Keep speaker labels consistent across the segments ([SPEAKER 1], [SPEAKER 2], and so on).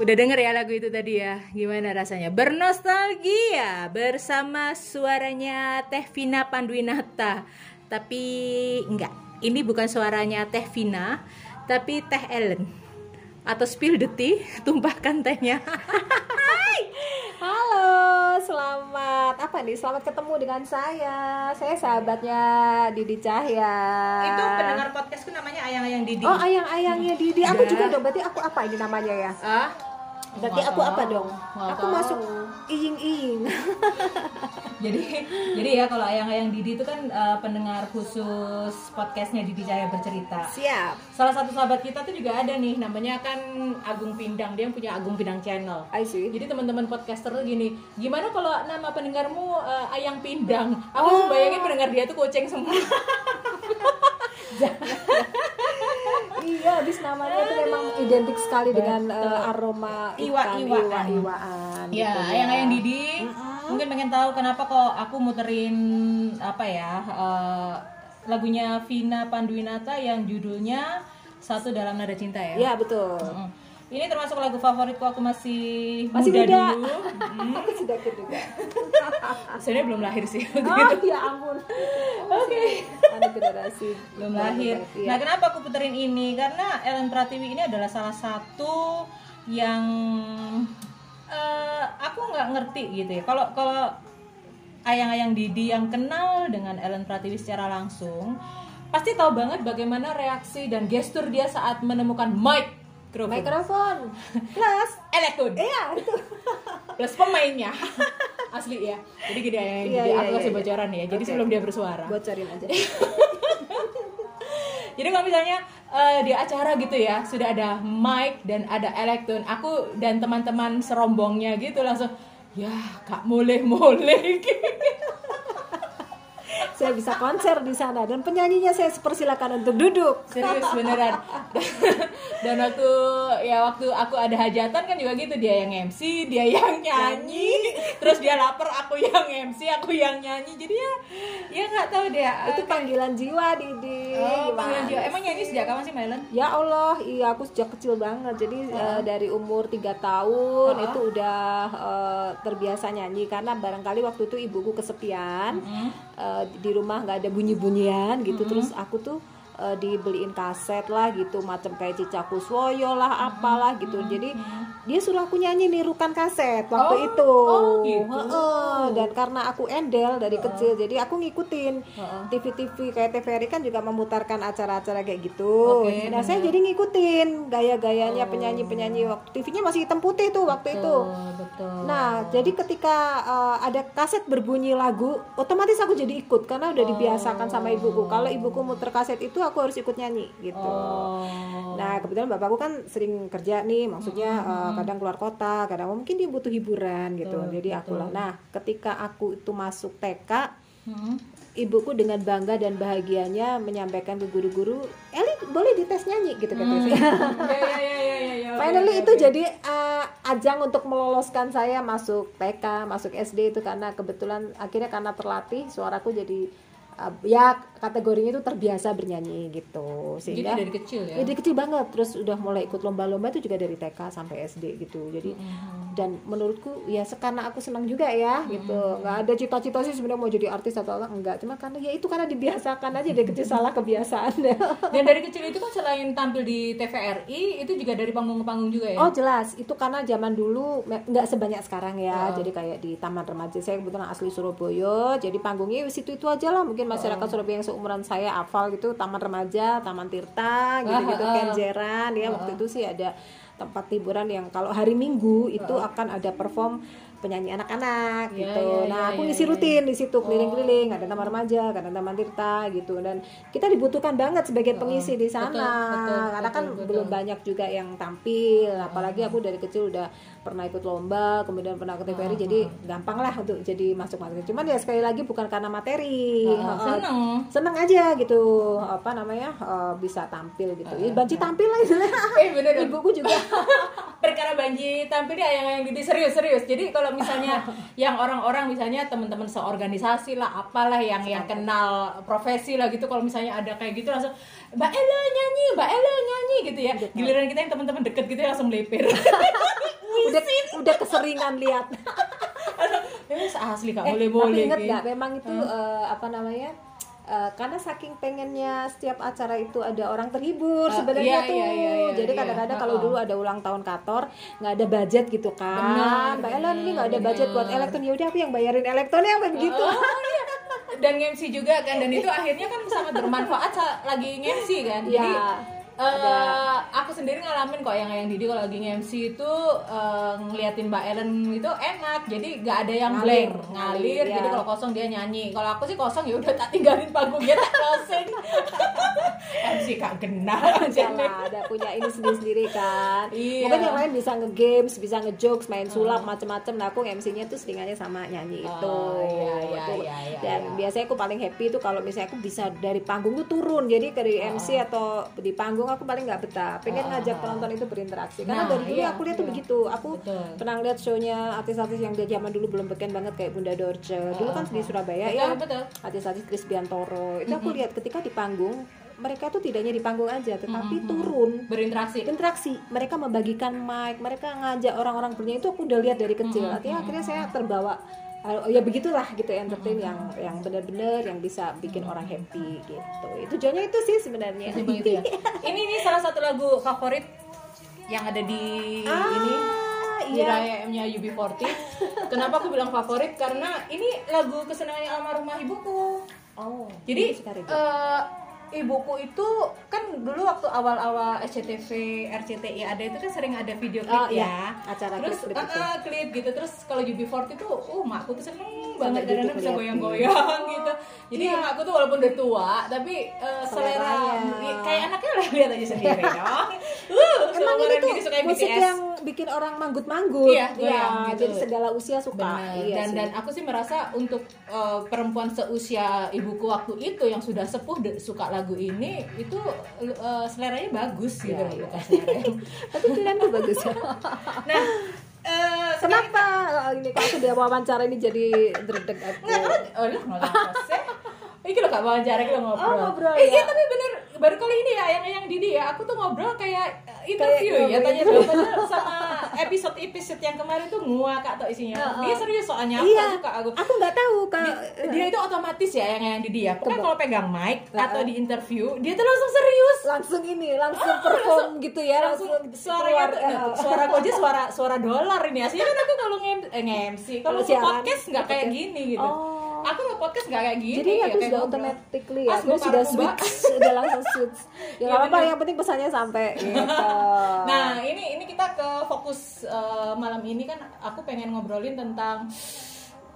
[SPEAKER 1] Udah denger ya lagu itu tadi ya Gimana rasanya? Bernostalgia bersama suaranya Teh Vina Panduwinata Tapi enggak Ini bukan suaranya Teh Vina Tapi Teh Ellen Atau spill the tea Tumpahkan tehnya
[SPEAKER 2] Halo, selamat apa nih? Selamat ketemu dengan saya. Saya sahabatnya Didi Cahya.
[SPEAKER 1] Itu pendengar podcastku namanya Ayang-Ayang Didi
[SPEAKER 2] Oh, ayang-ayangnya Didi. Aku
[SPEAKER 1] Iya.
[SPEAKER 2] juga dong. Berarti aku apa ini namanya ya?
[SPEAKER 1] Ah,
[SPEAKER 2] Berarti aku apa dong?
[SPEAKER 1] Nggak
[SPEAKER 2] Aku
[SPEAKER 1] tahu.
[SPEAKER 2] masuk iying-iying.
[SPEAKER 1] jadi jadi ya kalau ayang-ayang Didi itu kan eh, pendengar khusus podcastnya Didi Cahaya bercerita
[SPEAKER 2] Siap.
[SPEAKER 1] salah satu sahabat kita tuh juga ada nih namanya kan Agung Pindang dia punya Agung Pindang Channel
[SPEAKER 2] I see.
[SPEAKER 1] jadi teman-teman podcaster tuh gini gimana kalau nama pendengarmu eh, Ayang Pindang aku
[SPEAKER 2] Oh.
[SPEAKER 1] bayangin pendengar dia tuh kucing semua
[SPEAKER 2] Iya, habis namanya itu memang identik sekali dengan eh, aroma ikan
[SPEAKER 1] Iwa-iwaan.
[SPEAKER 2] iwa-iwaan.
[SPEAKER 1] ya
[SPEAKER 2] gitu
[SPEAKER 1] ayang-ayang Didi mungkin pengen tahu kenapa kok aku muterin apa ya eh, lagunya Vina Panduwinata yang judulnya satu dalam nada cinta ya
[SPEAKER 2] Iya, betul.
[SPEAKER 1] Mm. Ini termasuk lagu favoritku aku masih,
[SPEAKER 2] Masih
[SPEAKER 1] muda,
[SPEAKER 2] muda.
[SPEAKER 1] dulu.
[SPEAKER 2] Aku sedikit juga.
[SPEAKER 1] Sebenarnya belum lahir sih.
[SPEAKER 2] Oh, ya ampun.
[SPEAKER 1] Oke.
[SPEAKER 2] Anu generasi
[SPEAKER 1] belum lahir.
[SPEAKER 2] Iya.
[SPEAKER 1] Nah, kenapa aku puterin ini? Karena Ellen Pratiwi ini adalah salah satu yang eh, aku nggak ngerti gitu ya. Kalau kalau ayang-ayang Didi yang kenal dengan Ellen Pratiwi secara langsung pasti tahu banget bagaimana reaksi dan gestur dia saat menemukan mic mikrofon.
[SPEAKER 2] Mikrofon. Plus
[SPEAKER 1] elektron
[SPEAKER 2] iya itu.
[SPEAKER 1] Plus pemainnya. Asli ya. Jadi gini ya
[SPEAKER 2] Iya,
[SPEAKER 1] jadi
[SPEAKER 2] iya,
[SPEAKER 1] aku kasih
[SPEAKER 2] iya.
[SPEAKER 1] bocoran ya. Jadi
[SPEAKER 2] Oke.
[SPEAKER 1] sebelum dia bersuara.
[SPEAKER 2] Bocorin aja.
[SPEAKER 1] Jadi kalau misalnya eh, di acara gitu ya sudah ada mic dan ada elektron aku dan teman-teman serombongnya gitu langsung ya kak boleh boleh
[SPEAKER 2] saya bisa konser di sana dan penyanyinya saya persilakan untuk duduk.
[SPEAKER 1] Serius beneran. Dan waktu ya waktu aku ada hajatan kan juga gitu. Dia yang MC dia yang nyanyi. Terus dia lapar aku yang MC aku yang nyanyi. Jadi ya ya nggak tahu deh
[SPEAKER 2] itu panggilan jiwa Didi.
[SPEAKER 1] Oh, panggilan jiwa. Emang nyanyi sejak kapan sih, Mailen?
[SPEAKER 2] Ya Allah, iya aku sejak kecil banget. Jadi eh, dari umur 3 tahun itu udah eh, terbiasa nyanyi. Karena barangkali waktu itu ibuku kesepian. Eh, di rumah nggak ada bunyi-bunyian gitu. Terus aku tuh eh, dibeliin kaset lah gitu, macam kayak Cica Kuswoyo lah, apalah gitu. Jadi dia suruh aku nyanyi nirukan kaset waktu
[SPEAKER 1] Oh,
[SPEAKER 2] itu.
[SPEAKER 1] oh gitu.
[SPEAKER 2] Heeh, dan karena aku endel dari kecil, jadi aku ngikutin TV-TV kayak TVRI kan juga memutarkan acara-acara kayak gitu.
[SPEAKER 1] Oke,
[SPEAKER 2] nah, saya jadi ngikutin gaya-gayanya penyanyi-penyanyi waktu TV-nya masih hitam putih tuh waktu itu.
[SPEAKER 1] betul.
[SPEAKER 2] Nah, jadi ketika uh, ada kaset berbunyi lagu, otomatis aku jadi ikut karena udah dibiasakan sama ibuku. Kalau ibuku muter kaset itu aku harus ikut nyanyi gitu.
[SPEAKER 1] Oh.
[SPEAKER 2] Nah, kebetulan bapakku kan sering kerja nih, maksudnya uh, kadang keluar kota, kadang mungkin dia butuh hiburan gitu. Jadi aku lah. Nah, ketika aku itu masuk TK,
[SPEAKER 1] Hmm.
[SPEAKER 2] ibuku dengan bangga dan bahagianya menyampaikan ke guru-guru, Eli boleh dites nyanyi gitu katanya.
[SPEAKER 1] Ya, ya, ya, ya, ya, ya.
[SPEAKER 2] Finally itu jadi uh, ajang untuk meloloskan saya masuk TK, masuk SD itu karena kebetulan akhirnya karena terlatih suaraku jadi uh, ya kategorinya itu terbiasa bernyanyi gitu.
[SPEAKER 1] Jadi
[SPEAKER 2] sehingga
[SPEAKER 1] dari kecil ya.
[SPEAKER 2] Ya, dari kecil banget. Terus udah mulai ikut lomba-lomba itu juga dari TK sampai SD gitu. Jadi dan menurutku ya karena aku senang juga ya gitu. Nggak ada cita-cita sih sebenarnya mau jadi artis atau apa. Enggak cuma karena ya itu karena dibiasakan aja. Dari kecil salah kebiasaan.
[SPEAKER 1] Dan dari kecil itu kan selain tampil di TVRI, itu juga dari panggung ke panggung juga ya.
[SPEAKER 2] Oh jelas, itu karena zaman dulu nggak sebanyak sekarang ya. Jadi kayak di Taman Remaja saya kebetulan asli Surabaya, jadi panggungnya situ itu aja lah. Mungkin masyarakat Surabaya yang seumuran saya hafal gitu, Taman Remaja, Taman Tirta, gitu-gitu,
[SPEAKER 1] Ah, ah.
[SPEAKER 2] Kenjeran. Ya waktu itu sih ada tempat hiburan yang kalau hari Minggu itu akan ada perform penyanyi anak-anak
[SPEAKER 1] Ya,
[SPEAKER 2] gitu.
[SPEAKER 1] ya,
[SPEAKER 2] nah,
[SPEAKER 1] ya,
[SPEAKER 2] aku
[SPEAKER 1] ya,
[SPEAKER 2] ngisi
[SPEAKER 1] ya.
[SPEAKER 2] rutin di situ keliling-keliling, ada taman remaja, ada taman tirta gitu dan kita dibutuhkan banget sebagai pengisi di sana.
[SPEAKER 1] betul,
[SPEAKER 2] Karena kan
[SPEAKER 1] betul, betul.
[SPEAKER 2] belum banyak juga yang tampil, apalagi aku dari kecil udah pernah ikut lomba, kemudian pernah ke TVRI jadi gampang lah untuk jadi masuk masuk. Cuman ya sekali lagi bukan karena materi. Heeh.
[SPEAKER 1] seneng.
[SPEAKER 2] Seneng aja gitu, apa namanya? eh, bisa tampil gitu. Ya, banci tampil lah istilahnya.
[SPEAKER 1] Eh bener.
[SPEAKER 2] Ibuku juga
[SPEAKER 1] karena Banji tampil di ayang-ayang Didi serius-serius. Jadi kalau misalnya yang orang-orang misalnya teman-teman seorganisasi lah, apalah yang yang kenal profesi lah gitu, kalau misalnya ada kayak gitu langsung Mbak Ella nyanyi, Mbak Ella nyanyi gitu ya. Giliran kita yang teman-teman deket gitu ya langsung melipir.
[SPEAKER 2] udah udah keseringan lihat
[SPEAKER 1] Eh, asli kak,
[SPEAKER 2] eh,
[SPEAKER 1] boleh
[SPEAKER 2] tapi inget
[SPEAKER 1] gitu.
[SPEAKER 2] memang itu eh, apa namanya eh, karena saking pengennya setiap acara itu ada orang terhibur
[SPEAKER 1] Ah,
[SPEAKER 2] sebenarnya
[SPEAKER 1] iya,
[SPEAKER 2] tuh
[SPEAKER 1] iya, iya, iya,
[SPEAKER 2] jadi
[SPEAKER 1] iya.
[SPEAKER 2] kadang-kadang kalau
[SPEAKER 1] Ha-ha.
[SPEAKER 2] dulu ada ulang tahun kantor nggak ada budget gitu kan
[SPEAKER 1] Benar,
[SPEAKER 2] mbak Ellen ini nggak ada budget buat elektron ya udah aku yang bayarin elektronnya apa begitu
[SPEAKER 1] Oh, iya. Dan MC juga kan dan itu akhirnya kan sangat bermanfaat lagi MC kan. Jadi
[SPEAKER 2] Ya,
[SPEAKER 1] eh, aku sendiri ngalamin kok yang yang Didi kalau lagi MC itu eh, ngeliatin Mbak Ellen itu enak. Jadi nggak ada yang
[SPEAKER 2] Ngalir,
[SPEAKER 1] blank,
[SPEAKER 2] ngalir,
[SPEAKER 1] ngalir. Jadi
[SPEAKER 2] ya.
[SPEAKER 1] kalau kosong dia nyanyi. Kalau aku sih kosong ya udah tak tinggalin panggungnya tak closing. MC kak genah.
[SPEAKER 2] Salah, ada punya ini sendiri-sendiri kan.
[SPEAKER 1] Iya.
[SPEAKER 2] Mungkin yang lain bisa nge-games, bisa nge-jokes, main sulap macem-macem. Nah, aku MC-nya tuh seringannya sama nyanyi itu.
[SPEAKER 1] Oh, iya, iya,
[SPEAKER 2] Tuh.
[SPEAKER 1] iya, iya,
[SPEAKER 2] Dan
[SPEAKER 1] iya.
[SPEAKER 2] biasanya aku paling happy itu kalau misalnya aku bisa dari panggung tuh turun. Jadi dari MC atau di panggung aku paling nggak betah. Pengen ngajak penonton itu berinteraksi. Karena
[SPEAKER 1] Nah,
[SPEAKER 2] dari dulu
[SPEAKER 1] iya,
[SPEAKER 2] aku lihat tuh begitu. Aku
[SPEAKER 1] Betul.
[SPEAKER 2] pernah lihat show-nya artis-artis yang dari zaman dulu belum beken banget kayak Bunda Dorce. Dulu kan di Surabaya
[SPEAKER 1] Betul,
[SPEAKER 2] ya.
[SPEAKER 1] betul.
[SPEAKER 2] Artis-artis Chris Biantoro. Itu aku lihat ketika di panggung mereka tuh tidak hanya di panggung aja, tetapi turun
[SPEAKER 1] Berinteraksi.
[SPEAKER 2] interaksi mereka membagikan mic mereka ngajak orang-orang bernyanyi itu aku udah lihat dari kecil artinya akhirnya saya terbawa ya begitulah gitu entertain yang yang benar-benar yang bisa bikin orang happy gitu itu tujuannya itu sih sebenarnya
[SPEAKER 1] Itu ya. Ini ini salah satu lagu favorit yang ada di ini
[SPEAKER 2] Ah,
[SPEAKER 1] di
[SPEAKER 2] iya.
[SPEAKER 1] Raya-nya UB40. Kenapa aku bilang favorit? Karena ini lagu kesenangannya almarhumah ibuku.
[SPEAKER 2] oh
[SPEAKER 1] Jadi eh, ibuku itu kan dulu waktu awal-awal SCTV, RCTI ada itu kan sering ada video klip
[SPEAKER 2] Oh,
[SPEAKER 1] ya.
[SPEAKER 2] iya. Acara
[SPEAKER 1] terus
[SPEAKER 2] klip-klip
[SPEAKER 1] ah,
[SPEAKER 2] itu.
[SPEAKER 1] ah, klip gitu. Terus kalau UB40 itu, uh makku tuh seneng banget
[SPEAKER 2] duduk
[SPEAKER 1] karena bisa goyang-goyang gitu. Jadi
[SPEAKER 2] Iya.
[SPEAKER 1] makku tuh walaupun udah tua, tapi eh, selera
[SPEAKER 2] Seleranya.
[SPEAKER 1] kayak anaknya lah lihat aja sendiri dong.
[SPEAKER 2] Emang ini tuh musik
[SPEAKER 1] BTS.
[SPEAKER 2] yang bikin orang manggut-manggut
[SPEAKER 1] Iya, goyang gitu.
[SPEAKER 2] jadi segala usia suka
[SPEAKER 1] Benar.
[SPEAKER 2] Iya
[SPEAKER 1] dan
[SPEAKER 2] sih.
[SPEAKER 1] dan aku sih merasa untuk uh, perempuan seusia ibuku waktu itu yang sudah sepuh de- suka lagu ini itu uh, seleranya bagus gitu
[SPEAKER 2] Iya,
[SPEAKER 1] loh,
[SPEAKER 2] iya.
[SPEAKER 1] selera.
[SPEAKER 2] tapi pilihan tuh bagus
[SPEAKER 1] nah uh,
[SPEAKER 2] kenapa ini kok aku dia wawancara ini jadi derdeg aku
[SPEAKER 1] nggak karena oh lu nggak sih ini lo gak wawancara kita ngobrol.
[SPEAKER 2] Oh, ngobrol,
[SPEAKER 1] eh, iya
[SPEAKER 2] ya.
[SPEAKER 1] tapi bener baru kali ini ya yang yang Didi ya aku tuh ngobrol kayak uh, interview
[SPEAKER 2] Kayak
[SPEAKER 1] ya tanya
[SPEAKER 2] ngobrol.
[SPEAKER 1] jawab sama episode episode yang kemarin tuh nguak atau isinya.
[SPEAKER 2] Heeh.
[SPEAKER 1] Dia serius soalnya aku
[SPEAKER 2] iya
[SPEAKER 1] suka aku.
[SPEAKER 2] aku nggak tahu kalau
[SPEAKER 1] dia itu otomatis ya yang yang di dia pokoknya
[SPEAKER 2] Kebo-
[SPEAKER 1] kalau pegang mic
[SPEAKER 2] Nah,
[SPEAKER 1] atau di interview dia tuh langsung serius
[SPEAKER 2] langsung ini langsung perform gitu ya
[SPEAKER 1] langsung
[SPEAKER 2] langsung
[SPEAKER 1] suaranya
[SPEAKER 2] keluar,
[SPEAKER 1] tuh
[SPEAKER 2] eh,
[SPEAKER 1] nah, suara aku aja suara suara dolar ini aslinya kan aku kalau nge eh, nge-MC kalau
[SPEAKER 2] Kalau siaran,
[SPEAKER 1] podcast nggak kayak gini gitu
[SPEAKER 2] Oh.
[SPEAKER 1] Aku nge podcast nggak kayak gini
[SPEAKER 2] jadi
[SPEAKER 1] ya,
[SPEAKER 2] aku
[SPEAKER 1] kayak
[SPEAKER 2] sudah automatically ya aku sudah switch sudah langsung switch. Ya apa-apa
[SPEAKER 1] bener.
[SPEAKER 2] yang penting pesannya sampai gitu.
[SPEAKER 1] Nah, ini ini kita ke fokus eh, malam ini kan aku pengen ngobrolin tentang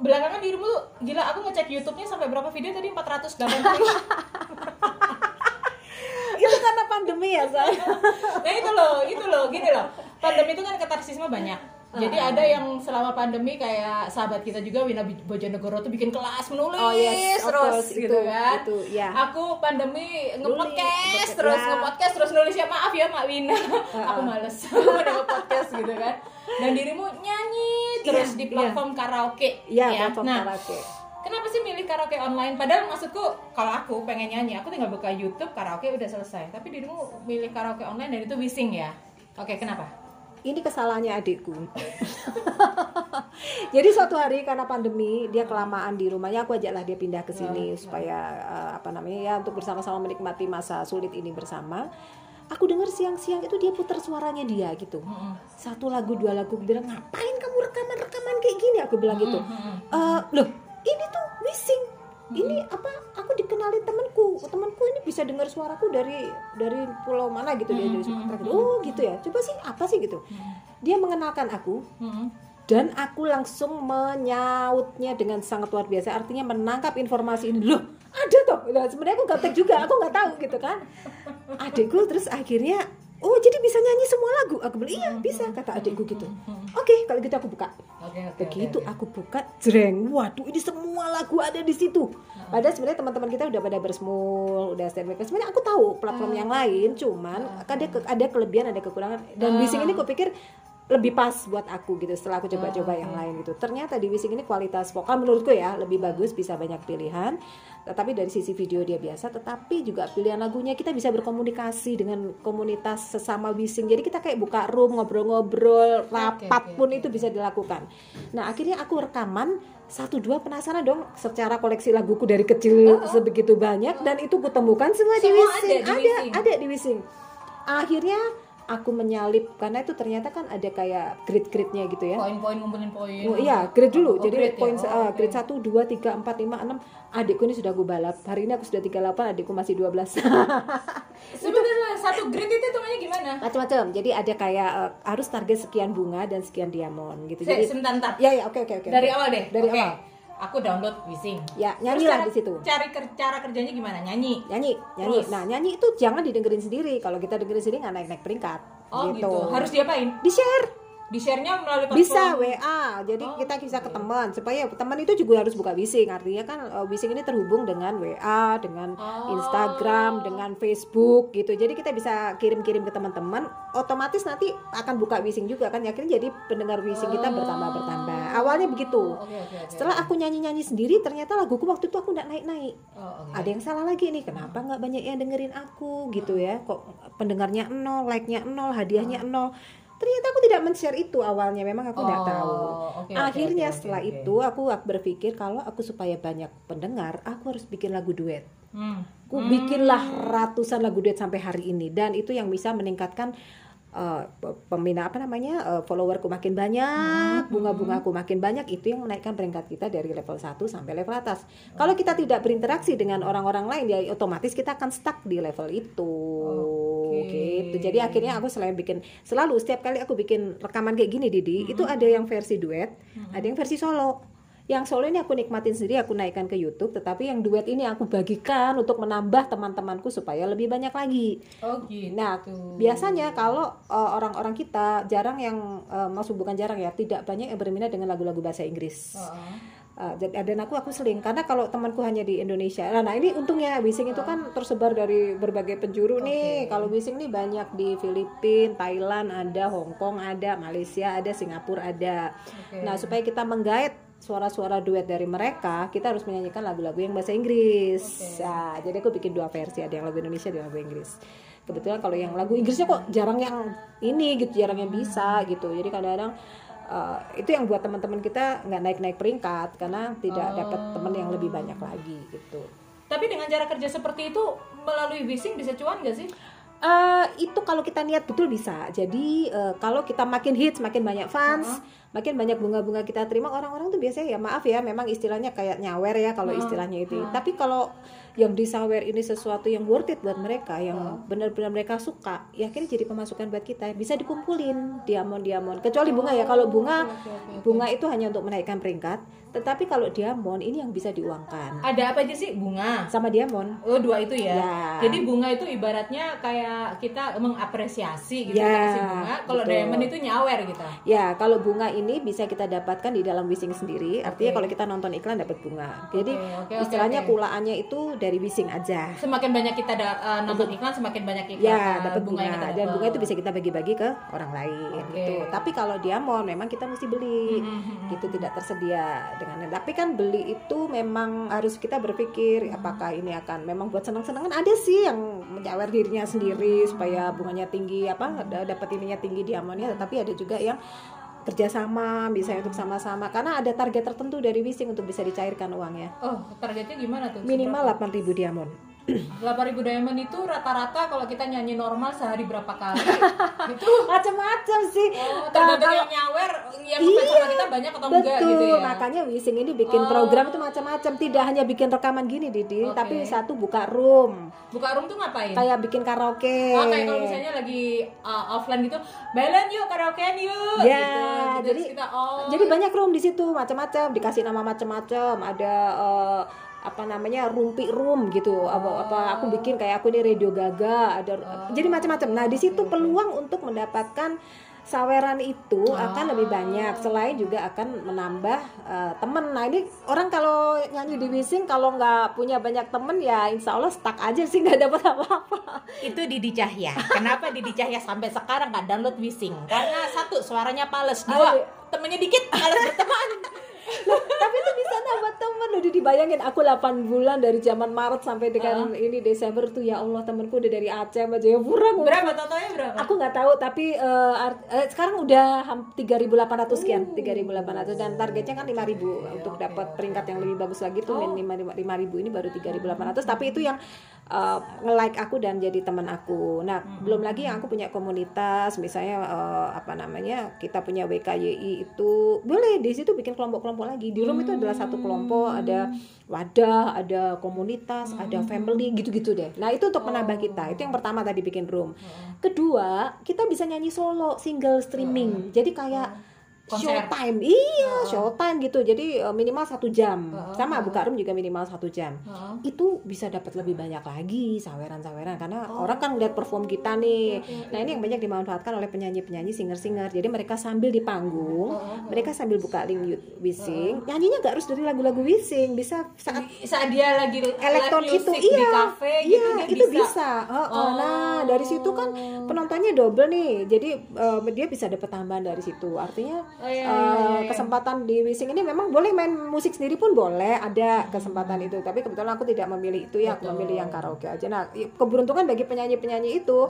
[SPEAKER 1] belakangan dirimu tuh gila aku ngecek YouTube-nya sampai berapa video tadi 480
[SPEAKER 2] itu karena pandemi ya saya
[SPEAKER 1] nah itu loh itu loh gini loh. Pandemi itu kan katarsisme banyak jadi ada yang selama pandemi kayak sahabat kita juga Wina Bojonegoro tuh bikin kelas menulis
[SPEAKER 2] Oh, yes,
[SPEAKER 1] terus
[SPEAKER 2] course.
[SPEAKER 1] gitu
[SPEAKER 2] Itu-
[SPEAKER 1] kan
[SPEAKER 2] itu, ya.
[SPEAKER 1] aku pandemi ngepodcast terus
[SPEAKER 2] ya.
[SPEAKER 1] ngepodcast terus nulis ya maaf ya Mak Wina aku males udah ngepodcast gitu kan dan dirimu nyanyi terus
[SPEAKER 2] Iya,
[SPEAKER 1] di
[SPEAKER 2] iya.
[SPEAKER 1] platform karaoke
[SPEAKER 2] Iya,
[SPEAKER 1] ya.
[SPEAKER 2] platform
[SPEAKER 1] nah
[SPEAKER 2] karaoke.
[SPEAKER 1] Kenapa sih milih karaoke online? Padahal maksudku kalau aku pengen nyanyi, aku tinggal buka YouTube, karaoke udah selesai. Tapi dirimu milih karaoke online dan itu wising ya? Oke, kenapa?
[SPEAKER 2] Ini kesalahannya adikku. Jadi suatu hari karena pandemi dia kelamaan di rumahnya aku ajaklah dia pindah ke sini supaya eh, apa namanya ya untuk bersama-sama menikmati masa sulit ini bersama. Aku dengar siang-siang itu dia putar suaranya dia gitu. Satu lagu dua lagu dia bilang ngapain kamu rekaman rekaman kayak gini? Aku bilang gitu. "Eh, loh ini tuh wising ini apa aku dikenalin temanku. Temanku ini bisa dengar suaraku dari dari pulau mana gitu dia dari Sumatera gitu. Oh gitu ya. Coba sih apa sih gitu. Dia mengenalkan aku dan aku langsung menyautnya dengan sangat luar biasa. Artinya menangkap informasi ini. Loh ada toh. Nah, sebenarnya aku gaptek juga. Aku nggak tahu gitu kan. Adikku terus akhirnya oh jadi bisa nyanyi semua lagu? Aku bilang iya bisa kata adikku gitu. Oke kalau gitu aku buka.
[SPEAKER 1] Oke, oke.
[SPEAKER 2] begitu
[SPEAKER 1] oke, oke.
[SPEAKER 2] aku buka jreng waduh ini semua lagu ada di situ. Padahal sebenarnya teman-teman kita udah pada bersmul udah stand sebenarnya aku tahu platform yang lain cuman ada ke- ada kelebihan ada kekurangan. Dan
[SPEAKER 1] Ah.
[SPEAKER 2] bising ini kupikir lebih pas buat aku gitu setelah aku coba-coba
[SPEAKER 1] Oh,
[SPEAKER 2] yang lain gitu. Ternyata di Wising ini kualitas vokal menurutku ya lebih bagus bisa banyak pilihan. Tetapi dari sisi video dia biasa tetapi juga pilihan lagunya. Kita bisa berkomunikasi dengan komunitas sesama Wising. Jadi kita kayak buka room ngobrol-ngobrol rapat pun itu bisa dilakukan. Nah akhirnya aku rekaman satu dua penasaran dong secara koleksi laguku dari kecil sebegitu banyak dan itu kutemukan semua, di
[SPEAKER 1] Semua
[SPEAKER 2] Wising.
[SPEAKER 1] ada di
[SPEAKER 2] ada
[SPEAKER 1] Wising?
[SPEAKER 2] ada di Wising. Akhirnya aku menyalip karena itu ternyata kan ada kayak grade-grade-nya gitu ya
[SPEAKER 1] Poin-poin ngumpulin poin.
[SPEAKER 2] Oh iya, grade dulu.
[SPEAKER 1] Oh,
[SPEAKER 2] Jadi
[SPEAKER 1] grade ya?
[SPEAKER 2] poin
[SPEAKER 1] Oh,
[SPEAKER 2] eh,
[SPEAKER 1] oke.
[SPEAKER 2] grade 1 2 3 4 5 6 adikku ini sudah gue balap. Hari ini aku sudah 38, adikku masih 12.
[SPEAKER 1] Sebenarnya satu grade itu hitungannya gimana?
[SPEAKER 2] Macam-macam. Jadi ada kayak eh, harus target sekian bunga dan sekian diamond gitu.
[SPEAKER 1] Se-
[SPEAKER 2] Jadi
[SPEAKER 1] sebentar, bentar.
[SPEAKER 2] ya ya oke oke oke.
[SPEAKER 1] Dari awal deh.
[SPEAKER 2] Dari
[SPEAKER 1] Oke.
[SPEAKER 2] awal.
[SPEAKER 1] Aku download Wising.
[SPEAKER 2] Ya,
[SPEAKER 1] Terus
[SPEAKER 2] nyanyilah
[SPEAKER 1] cara-
[SPEAKER 2] di situ.
[SPEAKER 1] Cari ker- cara kerjanya gimana? Nyanyi.
[SPEAKER 2] Nyanyi, nyanyi.
[SPEAKER 1] Terus?
[SPEAKER 2] Nah, nyanyi itu jangan didengerin sendiri. Kalau kita dengerin sendiri nggak naik-naik peringkat.
[SPEAKER 1] Oh gitu. Harus diapain?
[SPEAKER 2] Di-share.
[SPEAKER 1] Di-share-nya melalui
[SPEAKER 2] bisa
[SPEAKER 1] platform.
[SPEAKER 2] WA jadi
[SPEAKER 1] Oh,
[SPEAKER 2] kita bisa
[SPEAKER 1] oke.
[SPEAKER 2] ke teman supaya teman itu juga harus buka Wising artinya kan uh, Wising ini terhubung dengan WA dengan
[SPEAKER 1] Oh.
[SPEAKER 2] Instagram dengan Facebook gitu jadi kita bisa kirim-kirim ke teman-teman otomatis nanti akan buka Wising juga kan akhirnya jadi pendengar Wising kita bertambah bertambah awalnya begitu
[SPEAKER 1] Oh, Oke, oke, oke.
[SPEAKER 2] setelah aku nyanyi-nyanyi sendiri ternyata laguku waktu itu aku nggak naik-naik
[SPEAKER 1] Oh, oke.
[SPEAKER 2] ada yang salah lagi nih kenapa nggak banyak yang dengerin aku gitu ya kok pendengarnya nol like-nya nol hadiahnya nol ternyata aku tidak men-share itu awalnya memang aku nggak
[SPEAKER 1] Oh,
[SPEAKER 2] tahu.
[SPEAKER 1] oke,
[SPEAKER 2] akhirnya
[SPEAKER 1] oke,
[SPEAKER 2] setelah
[SPEAKER 1] oke.
[SPEAKER 2] itu aku berpikir kalau aku supaya banyak pendengar aku harus bikin lagu duet.
[SPEAKER 1] Hmm.
[SPEAKER 2] aku bikinlah ratusan lagu duet sampai hari ini dan itu yang bisa meningkatkan uh, pe- pembina apa namanya uh, followerku makin banyak bunga-bungaku makin banyak itu yang menaikkan peringkat kita dari level 1 sampai level atas. Kalau kita tidak berinteraksi dengan orang-orang lain ya otomatis kita akan stuck di level itu
[SPEAKER 1] Oke.
[SPEAKER 2] gitu jadi akhirnya aku selain bikin selalu setiap kali aku bikin rekaman kayak gini Didi itu ada yang versi duet ada yang versi solo yang solo ini aku nikmatin sendiri aku naikkan ke YouTube tetapi yang duet ini aku bagikan untuk menambah teman-temanku supaya lebih banyak lagi
[SPEAKER 1] Oh gitu.
[SPEAKER 2] Nah, biasanya kalau uh, orang-orang kita jarang yang uh, maksud bukan jarang ya, tidak banyak yang berminat dengan lagu-lagu bahasa Inggris.
[SPEAKER 1] Oh,
[SPEAKER 2] Uh, dan dan aku aku seling karena kalau temanku hanya di Indonesia. Nah, nah ini untungnya Wising itu kan tersebar dari berbagai penjuru nih. Kalau Wising nih banyak di Filipina, Thailand ada, Hong Kong ada, Malaysia ada, Singapura ada.
[SPEAKER 1] Oke.
[SPEAKER 2] Nah, supaya kita menggait suara-suara duet dari mereka, kita harus menyanyikan lagu-lagu yang bahasa Inggris. Nah, jadi aku bikin dua versi, ada yang lagu Indonesia, ada yang lagu Inggris. Kebetulan kalau yang lagu Inggrisnya kok jarang yang ini gitu, jarang yang bisa gitu. Jadi kadang-kadang uh, itu yang buat teman-teman kita nggak naik-naik peringkat karena tidak dapat teman yang lebih banyak lagi gitu.
[SPEAKER 1] Tapi dengan cara kerja seperti itu melalui Wising bisa cuan gak sih?
[SPEAKER 2] Eh, itu kalau kita niat betul bisa. Jadi eh, kalau kita makin hits, makin banyak fans, makin banyak bunga-bunga kita terima orang-orang tuh biasanya ya maaf ya, memang istilahnya kayak nyawer ya kalau istilahnya itu. Tapi kalau yang disawer ini sesuatu yang worth it buat mereka, yang benar-benar mereka suka, ya akhirnya jadi pemasukan buat kita. Bisa dikumpulin diamond-diamond. Kecuali bunga ya, kalau bunga bunga itu hanya untuk menaikkan peringkat. Tetapi kalau diamond ini yang bisa diuangkan
[SPEAKER 1] Ada apa aja sih? Bunga.
[SPEAKER 2] sama diamond.
[SPEAKER 1] Oh dua itu ya.
[SPEAKER 2] Ya.
[SPEAKER 1] Jadi bunga itu ibaratnya kayak kita mengapresiasi gitu
[SPEAKER 2] Ya,
[SPEAKER 1] kita kasih bunga. Kalau
[SPEAKER 2] betul.
[SPEAKER 1] diamond itu nyawer gitu.
[SPEAKER 2] Ya, kalau bunga ini bisa kita dapatkan di dalam Wising sendiri. Artinya
[SPEAKER 1] Oke.
[SPEAKER 2] kalau kita nonton iklan dapat bunga. Jadi
[SPEAKER 1] oke, oke,
[SPEAKER 2] istilahnya
[SPEAKER 1] oke.
[SPEAKER 2] kulaannya itu dari Wising aja.
[SPEAKER 1] Semakin banyak kita da- eh, nonton iklan, semakin banyak iklan.
[SPEAKER 2] Ya, dapat bunga,
[SPEAKER 1] yang kita
[SPEAKER 2] dan bunga itu bisa kita bagi-bagi ke orang lain
[SPEAKER 1] Oke.
[SPEAKER 2] gitu. Tapi kalau diamond memang kita mesti beli.
[SPEAKER 1] Mhm.
[SPEAKER 2] Gitu tidak tersedia dengan tapi kan beli itu memang harus kita berpikir apakah ini akan memang buat senang-senangan ada sih yang menyawer dirinya sendiri supaya bunganya tinggi apa da- dapat ininya tinggi diamondnya tapi ada juga yang kerjasama misalnya untuk sama-sama. Karena ada target tertentu dari Wising untuk bisa dicairkan uangnya.
[SPEAKER 1] Oh, targetnya gimana tuh?
[SPEAKER 2] minimal 8.000 diamond
[SPEAKER 1] 8000 diamond itu rata-rata kalau kita nyanyi normal sehari berapa kali? itu
[SPEAKER 2] macam-macam sih
[SPEAKER 1] oh,
[SPEAKER 2] Nah,
[SPEAKER 1] tergantung yang nyawer yang ngefans sama kita banyak atau enggak
[SPEAKER 2] Betul,
[SPEAKER 1] gitu ya.
[SPEAKER 2] makanya Wising ini bikin
[SPEAKER 1] Oh.
[SPEAKER 2] program itu macam-macam, tidak hanya bikin rekaman gini Didi,
[SPEAKER 1] Oke.
[SPEAKER 2] tapi satu buka room,
[SPEAKER 1] Buka room tuh ngapain?
[SPEAKER 2] kayak bikin karaoke.
[SPEAKER 1] Oh kayak kalau misalnya lagi uh, offline gitu, Belen yuk karaokean yuk.
[SPEAKER 2] Ya,
[SPEAKER 1] gitu.
[SPEAKER 2] jadi
[SPEAKER 1] Terus kita oh.
[SPEAKER 2] jadi banyak room di situ macam-macam, dikasih nama macam-macam, ada eh, apa namanya rumpi room gitu, apa apa aku bikin kayak aku ini radio gaga, ada jadi macam-macam. Nah di situ peluang untuk mendapatkan saweran itu
[SPEAKER 1] Ah.
[SPEAKER 2] akan lebih banyak selain juga akan menambah eh, temen nah ini orang kalau nyanyi di Wising kalau nggak punya banyak temen ya insya Allah stuck aja sih nggak dapat apa-apa
[SPEAKER 1] itu Didi Cahya. Kenapa Didi Cahya sampai sekarang nggak download Wising? Karena satu suaranya pales, dua
[SPEAKER 2] Aduh.
[SPEAKER 1] temennya dikit, males berteman.
[SPEAKER 2] Loh, tapi itu bisa nambah temen. Loh Didi bayangin aku 8 bulan dari zaman Maret sampai dengan ini Desember tuh ya Allah temenku udah dari Aceh sama Jayapura
[SPEAKER 1] berapa? Totalnya berapa?
[SPEAKER 2] Aku nggak tahu tapi eh, art- eh, sekarang udah ham- 3.800 sekian, 3.800 dan targetnya kan 5.000 untuk dapat peringkat yang lebih bagus lagi tuh min 5.000 ini baru 3.800 tapi itu yang eh, nge-like aku dan jadi teman aku. Nah, belum lagi yang aku punya komunitas misalnya eh, apa namanya? Kita punya WKYI itu boleh di situ bikin kelompok-kelompok lagi. Di room itu adalah satu kelompok, ada wadah, ada komunitas, ada family gitu-gitu deh. Nah, itu untuk menambah kita. Itu yang pertama tadi bikin room. Kedua, kita bisa nyanyi solo, single streaming. Jadi kayak
[SPEAKER 1] Konser.
[SPEAKER 2] showtime, iya showtime gitu. Jadi eh, minimal satu jam. Sama buka room juga minimal satu jam.
[SPEAKER 1] Heeh.
[SPEAKER 2] Itu bisa dapat lebih banyak lagi saweran-saweran karena orang kan lihat perform kita nih. Nah ini yang banyak dimanfaatkan oleh penyanyi-penyanyi singer-singer. Jadi mereka sambil di panggung, mereka sambil buka link YouTube Wising, nyanyinya gak harus dari lagu-lagu Wising, bisa saat
[SPEAKER 1] saat dia lagi
[SPEAKER 2] elektron itu
[SPEAKER 1] di
[SPEAKER 2] iya iya
[SPEAKER 1] gitu dia
[SPEAKER 2] itu bisa, Oh, oh. nah dari situ kan penontonnya double nih jadi eh, dia bisa dapat tambahan dari situ artinya
[SPEAKER 1] Oh, iya,
[SPEAKER 2] eh,
[SPEAKER 1] iya, iya, iya.
[SPEAKER 2] kesempatan di Wising ini memang boleh main musik sendiri pun boleh ada kesempatan itu. Tapi kebetulan aku tidak memilih itu ya aku memilih yang karaoke aja. Nah keberuntungan bagi penyanyi penyanyi itu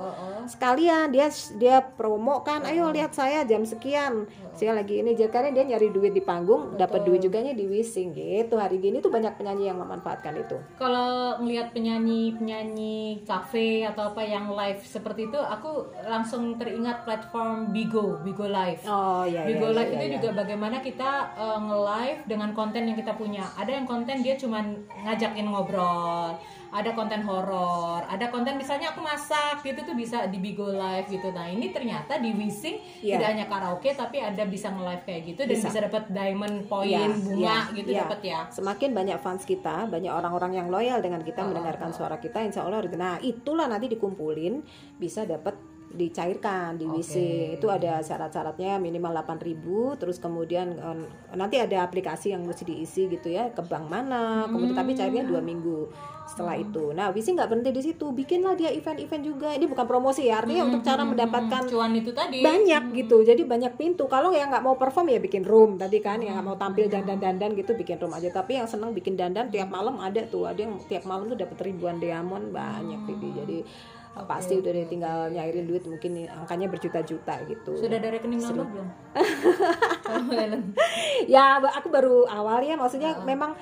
[SPEAKER 2] sekalian dia dia promo kan ayo lihat saya jam sekian. Saya lagi ini jadi karena dia nyari duit di panggung dapat duit juga di Wising gitu. Hari gini tuh banyak penyanyi yang memanfaatkan itu.
[SPEAKER 1] Kalau ngelihat penyanyi-penyanyi kafe atau apa yang live seperti itu aku langsung teringat platform Bigo, Bigo Live.
[SPEAKER 2] Oh iya
[SPEAKER 1] Bigo
[SPEAKER 2] iya,
[SPEAKER 1] Live
[SPEAKER 2] iya,
[SPEAKER 1] itu
[SPEAKER 2] iya.
[SPEAKER 1] juga bagaimana kita uh, nge-live dengan konten yang kita punya. Ada yang konten dia cuman ngajakin ngobrol, ada konten horor, ada konten misalnya aku masak gitu tuh bisa di Bigo Live gitu. Nah, ini ternyata di Wising
[SPEAKER 2] Iya.
[SPEAKER 1] tidak hanya karaoke tapi ada bisa nge-live kayak gitu dan
[SPEAKER 2] Bisa.
[SPEAKER 1] bisa, dapat diamond point,
[SPEAKER 2] Iya,
[SPEAKER 1] bunga
[SPEAKER 2] iya,
[SPEAKER 1] gitu
[SPEAKER 2] iya.
[SPEAKER 1] dapat ya.
[SPEAKER 2] Semakin banyak fans kita, banyak orang-orang yang loyal dengan kita
[SPEAKER 1] Oh,
[SPEAKER 2] mendengarkan suara kita, insya Allah. Nah itulah nanti dikumpulin bisa dapat dicairkan di WC itu ada syarat-syaratnya minimal 8.000 terus kemudian nanti ada aplikasi yang mesti diisi gitu ya ke bank mana kemudian tapi cairnya dua minggu setelah itu. Nah WC nggak berhenti di situ bikinlah dia event-event juga. Ini bukan promosi ya artinya untuk cara mendapatkan
[SPEAKER 1] Cuan itu tadi.
[SPEAKER 2] banyak gitu. Jadi banyak pintu. Kalau yang nggak mau perform ya bikin room tadi kan yang nggak mau tampil dandan dandan gitu bikin room aja. Tapi yang seneng bikin dandan tiap malam ada tuh. Ada yang tiap malam tuh dapat ribuan diamond banyak jadi jadi uh, pasti udah deh tinggal nyairin duit mungkin angkanya berjuta-juta gitu.
[SPEAKER 1] Sudah ada rekening lama belum?
[SPEAKER 2] Ya aku baru awal ya maksudnya memang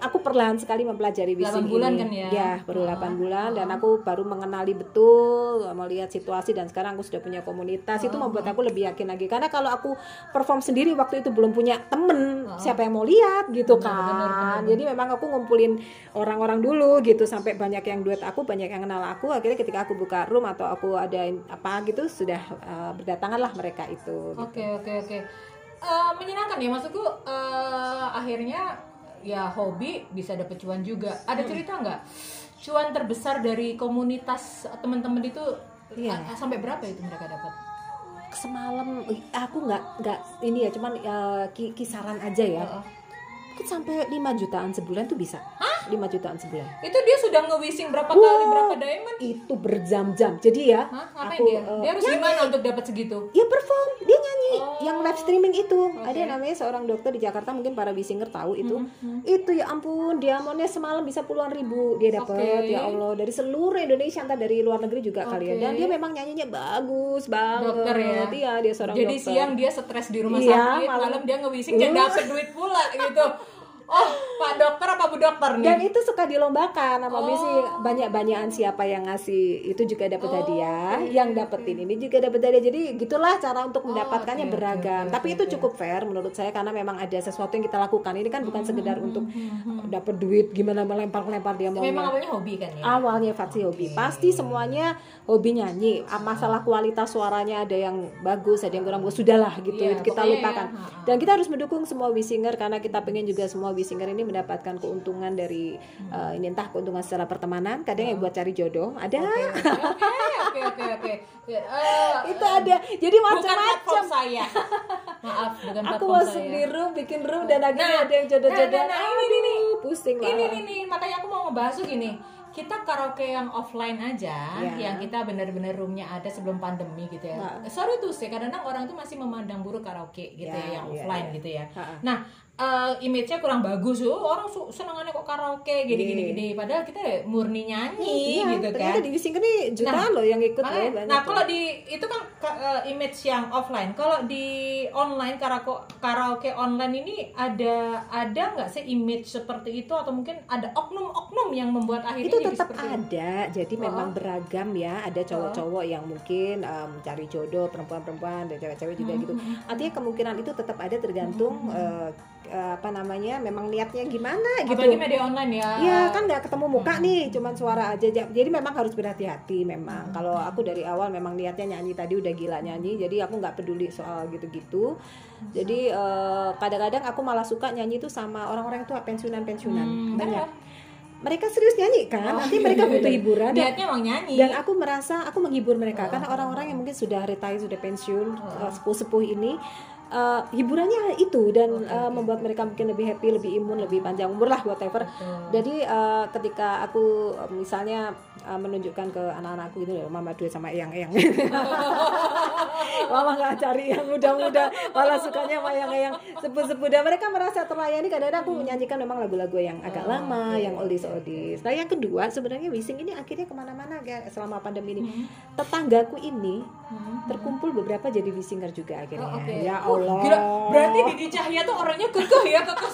[SPEAKER 2] aku perlahan sekali mempelajari bising
[SPEAKER 1] bulan
[SPEAKER 2] ini.
[SPEAKER 1] kan ya?
[SPEAKER 2] baru 8 bulan. Dan aku baru mengenali betul melihat situasi dan sekarang aku sudah punya komunitas. Itu membuat aku lebih yakin lagi. Karena kalau aku perform sendiri waktu itu belum punya temen siapa yang mau lihat gitu kan. jadi memang aku ngumpulin orang-orang dulu gitu. Sampai banyak yang duet aku banyak yang kenal aku. Akhirnya ketika aku buka room atau aku ada apa gitu sudah uh, berdatanganlah mereka itu
[SPEAKER 1] Oke oke oke. Eh, menyenangkan ya maksudku eh, akhirnya ya hobi bisa dapet cuan juga. Ada cerita nggak? Cuan terbesar dari komunitas teman-teman itu a- sampai berapa itu mereka dapat?
[SPEAKER 2] semalam aku nggak nggak ini ya cuman ki- kisaran aja ya
[SPEAKER 1] Heeh.
[SPEAKER 2] Mungkin sampai 5 jutaan sebulan tuh bisa. 5 jutaan sebulan.
[SPEAKER 1] Itu dia sudah nge-wishing berapa kali berapa diamond?
[SPEAKER 2] itu berjam-jam. Jadi ya
[SPEAKER 1] Hah? Ngapain
[SPEAKER 2] aku
[SPEAKER 1] dia?
[SPEAKER 2] eh,
[SPEAKER 1] Dia harus gimana untuk dapat segitu?
[SPEAKER 2] ya perform dia nyanyi.
[SPEAKER 1] Oh.
[SPEAKER 2] yang live streaming itu. Ada yang namanya seorang dokter di Jakarta mungkin para bisinger tahu itu.
[SPEAKER 1] Hmm,
[SPEAKER 2] itu ya ampun diamondnya semalam bisa puluhan ribu dia dapat
[SPEAKER 1] Oke.
[SPEAKER 2] ya Allah. Dari seluruh Indonesia entah dari luar negeri juga kali ya. Dan dia memang nyanyinya bagus banget.
[SPEAKER 1] Dokter ya?
[SPEAKER 2] iya dia seorang
[SPEAKER 1] Jadi
[SPEAKER 2] dokter.
[SPEAKER 1] siang dia stres di rumah
[SPEAKER 2] Iya,
[SPEAKER 1] sakit,
[SPEAKER 2] malam-
[SPEAKER 1] malam dia nge-wishing dan dapet duit pula gitu. Oh, Pak dokter apa Bu dokter nih?
[SPEAKER 2] Dan itu suka dilombakan sama
[SPEAKER 1] Oh.
[SPEAKER 2] misi banyak-banyakan siapa yang ngasih itu juga dapat
[SPEAKER 1] Oh,
[SPEAKER 2] hadiah,
[SPEAKER 1] oke,
[SPEAKER 2] yang dapetin ini juga dapat hadiah. Jadi gitulah cara untuk mendapatkannya
[SPEAKER 1] oke, oke,
[SPEAKER 2] beragam.
[SPEAKER 1] oke,
[SPEAKER 2] Tapi
[SPEAKER 1] oke,
[SPEAKER 2] itu cukup fair menurut saya karena memang ada sesuatu yang kita lakukan. Ini kan bukan sekedar
[SPEAKER 1] Hmm,
[SPEAKER 2] untuk dapat duit gimana melempar-lempar dia mau.
[SPEAKER 1] Memang awalnya hobi kan ya?
[SPEAKER 2] Awalnya Fatsi hobi, pasti semuanya hobi nyanyi. Ah, Masalah kualitas suaranya ada yang bagus, ada yang kurang bagus. Sudahlah gitu, itu kita lupakan.
[SPEAKER 1] ya, ha-ha.
[SPEAKER 2] Dan kita harus mendukung semua wisinger karena kita pengen juga semua wisinger ini mendapatkan keuntungan dari
[SPEAKER 1] Hmm.
[SPEAKER 2] eh, ini entah keuntungan secara pertemanan, kadang yang buat cari jodoh, ada.
[SPEAKER 1] Oke oke oke eh,
[SPEAKER 2] itu ada jadi macam-macam
[SPEAKER 1] saya. Maaf, bukan
[SPEAKER 2] aku masuk
[SPEAKER 1] saya.
[SPEAKER 2] di room bikin room dan akhirnya
[SPEAKER 1] Nah,
[SPEAKER 2] ada yang jodoh-jodoh
[SPEAKER 1] nah, nah, nah, ini, ini, ini.
[SPEAKER 2] pusing
[SPEAKER 1] Ini nih nih, makanya aku mau ngebahas tuh gini. Kita karaoke yang offline aja,
[SPEAKER 2] Ya.
[SPEAKER 1] yang kita benar-benar roomnya ada sebelum pandemi gitu ya.
[SPEAKER 2] Nah.
[SPEAKER 1] Sorry tuh sih, kadang-kadang orang tuh masih memandang buruk karaoke gitu
[SPEAKER 2] Ya,
[SPEAKER 1] ya, yang
[SPEAKER 2] ya,
[SPEAKER 1] offline
[SPEAKER 2] ya.
[SPEAKER 1] gitu ya. Nah, eh, image-nya kurang bagus tuh. Orang su- senangannya kok karaoke gini-gini
[SPEAKER 2] Iya.
[SPEAKER 1] gini. Padahal kita murni nyanyi
[SPEAKER 2] Iya,
[SPEAKER 1] gitu kan.
[SPEAKER 2] ternyata di Wising ini jutaan loh yang ikut
[SPEAKER 1] Makanya-
[SPEAKER 2] loh banyak
[SPEAKER 1] nah kalau di itu kan ka- eh, image yang offline kalau di online karaoke karaoke online ini ada ada nggak sih image seperti itu atau mungkin ada oknum-oknum yang membuat akhirnya
[SPEAKER 2] itu tetap
[SPEAKER 1] itu?
[SPEAKER 2] ada jadi
[SPEAKER 1] Oh.
[SPEAKER 2] memang beragam ya ada cowok-cowok yang mungkin um, mencari jodoh perempuan-perempuan dan cewek-cewek juga
[SPEAKER 1] Hmm,
[SPEAKER 2] gitu artinya kemungkinan itu tetap ada tergantung eh, eh, apa namanya memang niatnya gimana gitu
[SPEAKER 1] apalagi media online ya
[SPEAKER 2] Iya kan nggak ketemu muka nih, cuman suara aja. Ja- Jadi memang harus berhati-hati memang. Kalau aku dari awal memang niatnya nyanyi tadi udah gila nyanyi, jadi aku nggak peduli soal gitu-gitu. Jadi eh, kadang-kadang aku malah suka nyanyi itu sama orang-orang tua pensiunan-pensiunan
[SPEAKER 1] Hmm,
[SPEAKER 2] banyak.
[SPEAKER 1] kenapa?
[SPEAKER 2] Mereka serius nyanyi kan,
[SPEAKER 1] Oh,
[SPEAKER 2] nanti
[SPEAKER 1] iya,
[SPEAKER 2] mereka
[SPEAKER 1] iya,
[SPEAKER 2] butuh
[SPEAKER 1] iya.
[SPEAKER 2] hiburan dan,
[SPEAKER 1] niatnya emang nyanyi
[SPEAKER 2] dan aku merasa aku menghibur mereka
[SPEAKER 1] Oh.
[SPEAKER 2] karena orang-orang yang mungkin sudah retire sudah pensiun eh, sepuh-sepuh ini eh, hiburannya itu dan
[SPEAKER 1] Oke,
[SPEAKER 2] eh,
[SPEAKER 1] oke.
[SPEAKER 2] membuat mereka mungkin lebih happy, lebih imun, lebih panjang umur lah whatever.
[SPEAKER 1] Betul.
[SPEAKER 2] Jadi eh, ketika aku eh, misalnya eh, menunjukkan ke anak-anakku gitu loh, mama duit sama eyang-eyang. mama nggak cari yang muda-muda, malah sukanya sama eyang-eyang sepuh-sepuh. Dan mereka merasa terlayani. Kadang-kadang aku menyanyikan memang lagu-lagu yang agak
[SPEAKER 1] Oh,
[SPEAKER 2] lama,
[SPEAKER 1] oke,
[SPEAKER 2] yang oldies-oldies. Nah yang kedua sebenarnya Wising ini akhirnya ke mana-mana selama pandemi ini.
[SPEAKER 1] Hmm.
[SPEAKER 2] Tetanggaku ini
[SPEAKER 1] Hmm.
[SPEAKER 2] terkumpul beberapa jadi Wisinger juga akhirnya.
[SPEAKER 1] Oh, oke.
[SPEAKER 2] Ya
[SPEAKER 1] Oh, gila. berarti Didi Cahya tuh orangnya kekeh ya kekeh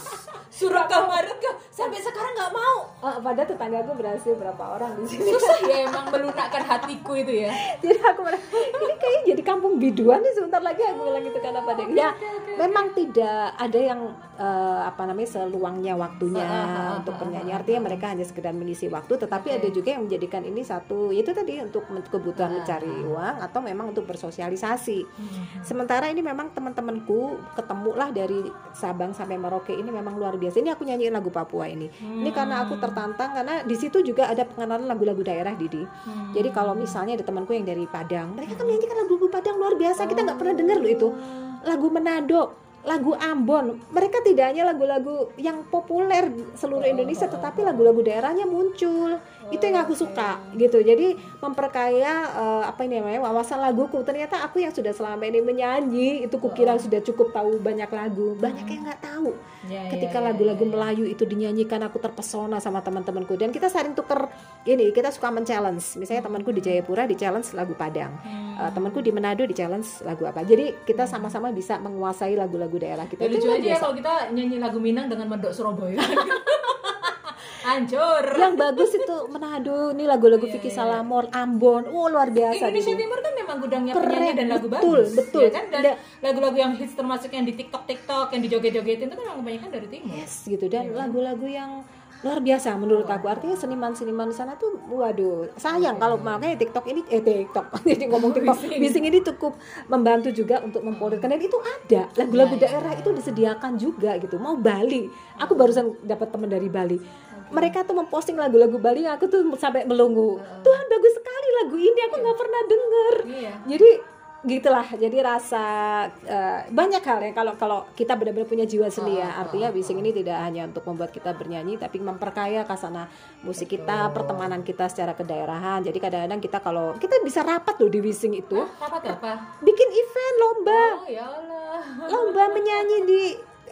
[SPEAKER 1] surat kemarin ke sampai sekarang nggak mau.
[SPEAKER 2] Oh, pada tetanggaku berhasil berapa orang di sini.
[SPEAKER 1] susah ya emang melunakkan hatiku itu ya.
[SPEAKER 2] Jadi aku merasa ini kayaknya jadi kampung biduan nih sebentar lagi aku bilang gitu karena pada ya memang tidak ada yang eh, apa namanya seluangnya waktunya
[SPEAKER 1] Ah, ah, ah,
[SPEAKER 2] untuk
[SPEAKER 1] ah,
[SPEAKER 2] bernyanyi
[SPEAKER 1] ah,
[SPEAKER 2] artinya mereka hanya sekedar mengisi waktu tetapi
[SPEAKER 1] Oke.
[SPEAKER 2] ada juga yang menjadikan ini satu itu tadi untuk kebutuhan
[SPEAKER 1] Ah,
[SPEAKER 2] mencari uang atau memang untuk bersosialisasi.
[SPEAKER 1] Hmm.
[SPEAKER 2] sementara ini memang teman-temanku ketemulah dari Sabang sampai Merauke ini memang luar biasa ini aku nyanyiin lagu Papua ini ini karena aku tertantang karena di situ juga ada pengenalan lagu-lagu daerah Didi
[SPEAKER 1] Hmm.
[SPEAKER 2] jadi kalau misalnya ada temanku yang dari Padang, mereka kan menyanyikan lagu-lagu Padang luar biasa. Kita nggak pernah dengar loh itu. Lagu Manado, lagu Ambon. Mereka tidak hanya lagu-lagu yang populer seluruh Indonesia, tetapi lagu-lagu daerahnya muncul. Itu yang aku suka gitu. Jadi memperkaya eh, apa ini namanya wawasan laguku. Ternyata aku yang sudah selama ini menyanyi itu kukira sudah cukup tahu banyak lagu. Banyak yang nggak tahu
[SPEAKER 1] Ya, ya,
[SPEAKER 2] ketika
[SPEAKER 1] ya,
[SPEAKER 2] lagu-lagu. Melayu itu dinyanyikan aku terpesona sama teman-temanku dan kita saling tuker ini kita suka men-challenge misalnya temanku di Jayapura di challenge lagu Padang. Eh, temanku di Manado di challenge lagu apa jadi kita sama-sama bisa menguasai lagu-lagu daerah kita
[SPEAKER 1] Ya,
[SPEAKER 2] itu
[SPEAKER 1] lucu aja kalau kita nyanyi lagu Minang dengan mendok Surabaya. Hancur.
[SPEAKER 2] yang bagus itu Manado ini lagu-lagu
[SPEAKER 1] Iya,
[SPEAKER 2] Vicky
[SPEAKER 1] iya.
[SPEAKER 2] Salamon Ambon oh luar biasa
[SPEAKER 1] Indonesia
[SPEAKER 2] gitu.
[SPEAKER 1] Timur kan memang gudangnya
[SPEAKER 2] Keren,
[SPEAKER 1] penyanyi dan lagu
[SPEAKER 2] betul,
[SPEAKER 1] bagus.
[SPEAKER 2] betul.
[SPEAKER 1] ya kan? Dan
[SPEAKER 2] Da-
[SPEAKER 1] lagu-lagu yang hits termasuk yang di TikTok TikTok yang dijoget-jogetin itu memang kebanyakan dari timur.
[SPEAKER 2] yes gitu dan
[SPEAKER 1] Iya.
[SPEAKER 2] lagu-lagu yang luar biasa menurut aku. Artinya seniman-seniman di sana tuh waduh sayang kalau makanya TikTok ini eh TikTok jadi ngomong TikTok Bising. ini cukup membantu juga untuk mempopulerkan dan itu ada lagu-lagu
[SPEAKER 1] Iya, iya,
[SPEAKER 2] daerah
[SPEAKER 1] iya.
[SPEAKER 2] itu disediakan juga gitu. Mau Bali aku barusan dapat teman dari Bali. Mereka tuh memposting lagu-lagu Bali aku tuh sampai melungu. Tuhan bagus sekali lagu ini aku nggak pernah denger.
[SPEAKER 1] Iya.
[SPEAKER 2] jadi gitulah. Jadi rasa eh, banyak hal ya. Kalau kalau kita benar-benar punya jiwa seni ya.
[SPEAKER 1] Ah,
[SPEAKER 2] artinya bising ini tidak hanya untuk membuat kita bernyanyi tapi memperkaya kasana musik kita pertemanan kita secara kedaerahan. Jadi kadang-kadang kita kalau kita bisa rapat loh di bising itu.
[SPEAKER 1] Apa tuh apa?
[SPEAKER 2] bikin event lomba.
[SPEAKER 1] Oh ya Allah.
[SPEAKER 2] lomba menyanyi di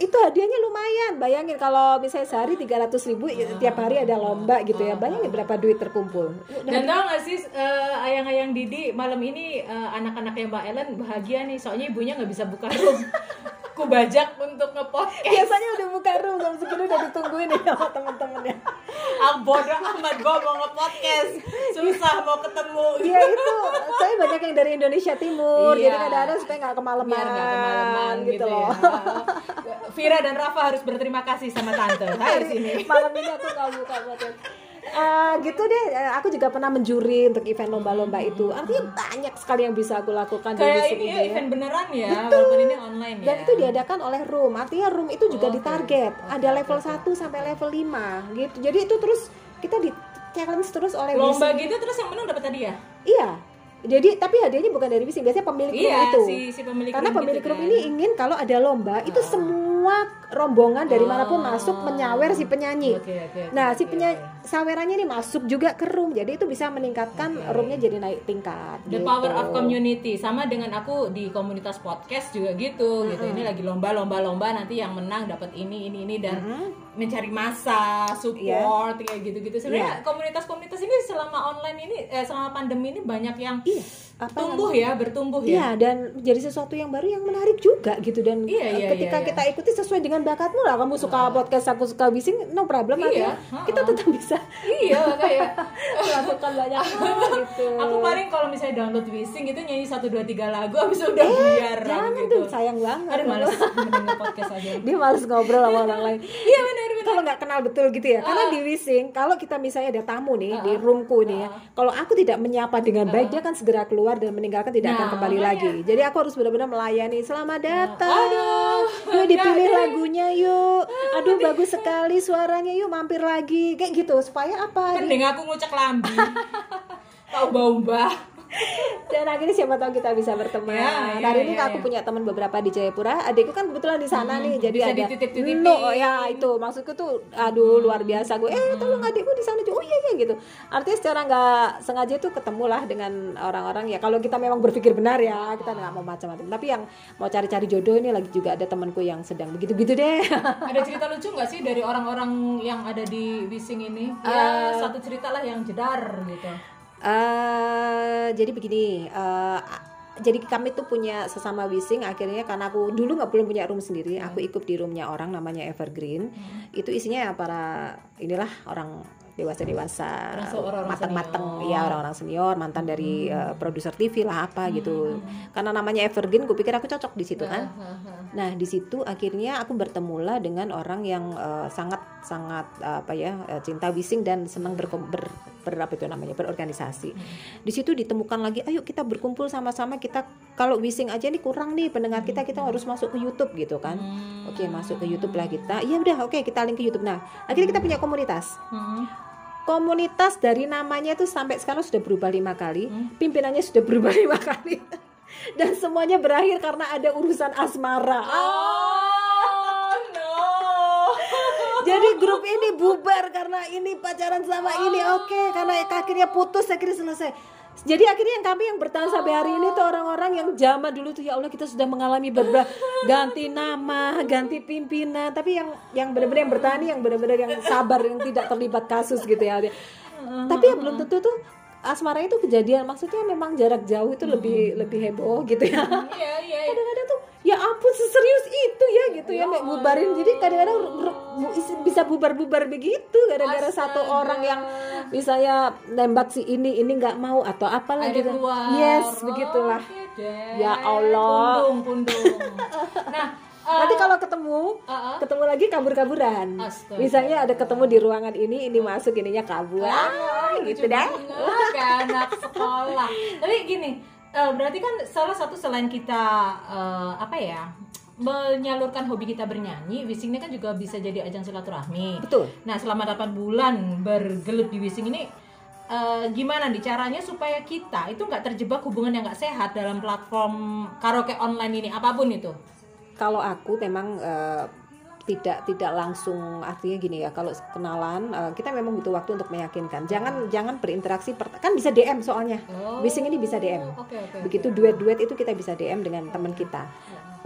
[SPEAKER 2] itu hadiahnya lumayan. Bayangin kalau misalnya sehari 300 ribu ya, tiap hari ada lomba gitu ya. Bayangin berapa duit terkumpul.
[SPEAKER 1] Dan tau gak sih eh, ayang-ayang Didi malam ini eh, anak-anaknya Mbak Ellen bahagia nih. Soalnya ibunya nggak bisa buka room. Ku bajak untuk ngepodcast.
[SPEAKER 2] biasanya udah buka room jam segini udah ditungguin ya sama temen-temennya
[SPEAKER 1] Ah bodoh amat gue mau ngepodcast. Susah mau ketemu.
[SPEAKER 2] Iya itu, saya banyak yang dari Indonesia Timur,
[SPEAKER 1] Iya.
[SPEAKER 2] jadi kadang-kadang supaya nggak kemalaman,
[SPEAKER 1] Biar nggak kemalaman gitu,
[SPEAKER 2] loh.
[SPEAKER 1] ya. Vira dan Rafa harus berterima kasih sama tante. Hai sini.
[SPEAKER 2] Malam ini aku nggak buka podcast. Eh, gitu deh, eh, aku juga pernah menjuri untuk event lomba-lomba itu. Artinya banyak sekali yang bisa aku lakukan di
[SPEAKER 1] Kayak
[SPEAKER 2] bisik
[SPEAKER 1] ini ya, event beneran ya, walaupun ini online ya.
[SPEAKER 2] Dan itu diadakan oleh room. Artinya room itu juga
[SPEAKER 1] Oh,
[SPEAKER 2] ditarget.
[SPEAKER 1] Oke,
[SPEAKER 2] Ada level
[SPEAKER 1] oke.
[SPEAKER 2] 1 sampai level 5 gitu. Jadi itu terus kita di challenge terus oleh
[SPEAKER 1] lomba gitu terus yang menang dapat hadiah.
[SPEAKER 2] Iya. Jadi tapi hadiahnya bukan dari Wising, biasanya pemilik room
[SPEAKER 1] Iya,
[SPEAKER 2] itu.
[SPEAKER 1] si, si pemilik
[SPEAKER 2] Karena
[SPEAKER 1] room
[SPEAKER 2] pemilik
[SPEAKER 1] gitu
[SPEAKER 2] room
[SPEAKER 1] kan.
[SPEAKER 2] ini ingin kalau ada lomba itu semua rombongan dari mana pun
[SPEAKER 1] Oh.
[SPEAKER 2] masuk menyawer si penyanyi.
[SPEAKER 1] Oke, oke, oke,
[SPEAKER 2] Nah, si penyanyi. Sawerannya ini masuk juga ke room. Jadi itu bisa meningkatkan
[SPEAKER 1] Oke.
[SPEAKER 2] roomnya jadi naik tingkat.
[SPEAKER 1] The
[SPEAKER 2] gitu.
[SPEAKER 1] power of community sama dengan aku di komunitas podcast juga gitu gitu ini lagi lomba lomba lomba nanti yang menang dapat ini ini ini dan mencari masa support kayak gitu gitu sebenarnya komunitas-komunitas ini selama online ini eh, selama pandemi ini banyak yang
[SPEAKER 2] Iya, apa
[SPEAKER 1] tumbuh ya bertumbuh ya
[SPEAKER 2] Iya, dan jadi sesuatu yang baru yang menarik juga gitu dan
[SPEAKER 1] Iya,
[SPEAKER 2] eh,
[SPEAKER 1] iya,
[SPEAKER 2] ketika
[SPEAKER 1] iya, iya.
[SPEAKER 2] kita ikuti sesuai dengan bakatmu lah. Kamu suka podcast, aku suka bising, no problem
[SPEAKER 1] Iya,
[SPEAKER 2] kita tetap bisa
[SPEAKER 1] iya kayak
[SPEAKER 2] melakukan banyak hal gitu.
[SPEAKER 1] aku paling kalau misalnya download Wising itu nyanyi satu dua tiga lagu habis udah biar
[SPEAKER 2] Eh, Jangan
[SPEAKER 1] gitu
[SPEAKER 2] tuh, sayang banget.
[SPEAKER 1] aduh males mendengar podcast aja
[SPEAKER 2] Dia males ngobrol sama orang lain.
[SPEAKER 1] iya benar benar
[SPEAKER 2] Kalau nggak kenal betul gitu ya, karena di Wising, kalau kita misalnya ada tamu nih di roomku nih ya, kalau aku tidak menyapa dengan baik, dia kan segera keluar dan meninggalkan tidak akan
[SPEAKER 1] Nah,
[SPEAKER 2] kembali
[SPEAKER 1] makanya.
[SPEAKER 2] lagi. Jadi aku harus benar-benar melayani. Selamat datang.
[SPEAKER 1] Aduh,
[SPEAKER 2] yuk dipilih lagunya yuk. Aduh bagus sekali suaranya yuk mampir lagi. Kayak gitu supaya apa?
[SPEAKER 1] Mending aku ngucek lambi Tahu bau mbah
[SPEAKER 2] Dan akhirnya siapa tahu kita bisa berteman.
[SPEAKER 1] Ya, ya,
[SPEAKER 2] Hari ini
[SPEAKER 1] ya,
[SPEAKER 2] aku
[SPEAKER 1] ya.
[SPEAKER 2] punya teman beberapa di Jayapura. Adikku kan kebetulan di sana nih, jadi
[SPEAKER 1] bisa
[SPEAKER 2] ada
[SPEAKER 1] dititip-titipin.
[SPEAKER 2] no oh ya itu maksudku tuh aduh luar biasa gue. Eh tolong adikku di sana juga. Oh iya iya gitu. Artinya secara nggak sengaja tuh ketemulah dengan orang-orang ya. Kalau kita memang berpikir benar ya, kita nggak mau macam-macam. Tapi yang mau cari-cari jodoh ini lagi juga ada temanku yang sedang begitu-begitu deh.
[SPEAKER 1] Ada cerita lucu nggak sih dari orang-orang yang ada di Wising ini? Ya satu cerita lah yang jedar gitu
[SPEAKER 2] eh jadi begini. eh, jadi kami tuh punya sesama wising akhirnya karena aku dulu nggak belum punya room sendiri aku ikut di roomnya orang namanya Evergreen itu isinya ya para inilah orang dewasa dewasa matang
[SPEAKER 1] senior.
[SPEAKER 2] ya orang-orang senior mantan dari eh, produser TV lah apa gitu karena namanya Evergreen gue pikir aku cocok di situ kan Nah, di situ akhirnya aku bertemulah dengan orang yang eh, sangat sangat eh, apa ya eh, cinta wising dan senang berkom- ber, ber- apa itu namanya berorganisasi. Di situ ditemukan lagi, ayo kita berkumpul sama-sama kita kalau wising aja nih kurang nih pendengar kita kita harus masuk ke YouTube gitu kan. Oke, masuk ke YouTube lah kita. Iya udah, oke kita link ke YouTube. Nah, akhirnya kita punya komunitas.
[SPEAKER 1] Hmm.
[SPEAKER 2] Komunitas dari namanya itu sampai sekarang sudah berubah lima kali, pimpinannya sudah berubah lima kali. Dan semuanya berakhir karena ada urusan asmara.
[SPEAKER 1] Oh no
[SPEAKER 2] Jadi grup ini bubar karena ini pacaran sama ini oke karena akhirnya putus akhirnya selesai. Jadi akhirnya yang kami yang bertahan sampai hari ini tuh orang-orang yang zaman dulu tuh ya Allah kita sudah mengalami beberapa ganti nama, ganti pimpinan, tapi yang yang benar-benar yang bertahan yang benar-benar yang sabar yang tidak terlibat kasus gitu ya. Tapi ya belum tentu tuh asmara itu kejadian. Maksudnya memang jarak jauh itu lebih lebih heboh gitu ya.
[SPEAKER 1] Iya iya iya.
[SPEAKER 2] kadang-kadang tuh ya ampun seserius itu ya gitu ya nek bubarin. Jadi kadang-kadang bisa bubar-bubar begitu. Gara-gara satu orang yang misalnya nembak si ini ini nggak mau atau apalah
[SPEAKER 1] Ada
[SPEAKER 2] gitu.
[SPEAKER 1] keluar.
[SPEAKER 2] Yes
[SPEAKER 1] Oh,
[SPEAKER 2] begitulah
[SPEAKER 1] deh.
[SPEAKER 2] Ya Allah.
[SPEAKER 1] Pundung pundung. Nah eh,
[SPEAKER 2] nanti kalau ketemu
[SPEAKER 1] uh-uh.
[SPEAKER 2] ketemu lagi kabur-kaburan. Misalnya ada ketemu di ruangan ini ini masuk ininya kabur. Ah, gitu dah.
[SPEAKER 1] banget, kayak anak sekolah. Tapi gini, eh, berarti kan salah satu selain kita eh, apa ya menyalurkan hobi kita bernyanyi, Wising ini kan juga bisa jadi ajang silaturahmi.
[SPEAKER 2] betul
[SPEAKER 1] Nah, selama 8 bulan bergelut di Wising ini eh, gimana nih caranya supaya kita itu nggak terjebak hubungan yang nggak sehat dalam platform karaoke online ini apa pun itu?
[SPEAKER 2] kalau aku memang eh, tidak tidak langsung artinya gini ya kalau kenalan eh, kita memang butuh waktu untuk meyakinkan jangan jangan berinteraksi kan bisa DM soalnya
[SPEAKER 1] Oh.
[SPEAKER 2] Wising ini bisa DM
[SPEAKER 1] Oke oke.
[SPEAKER 2] begitu duet-duet itu kita bisa DM dengan teman kita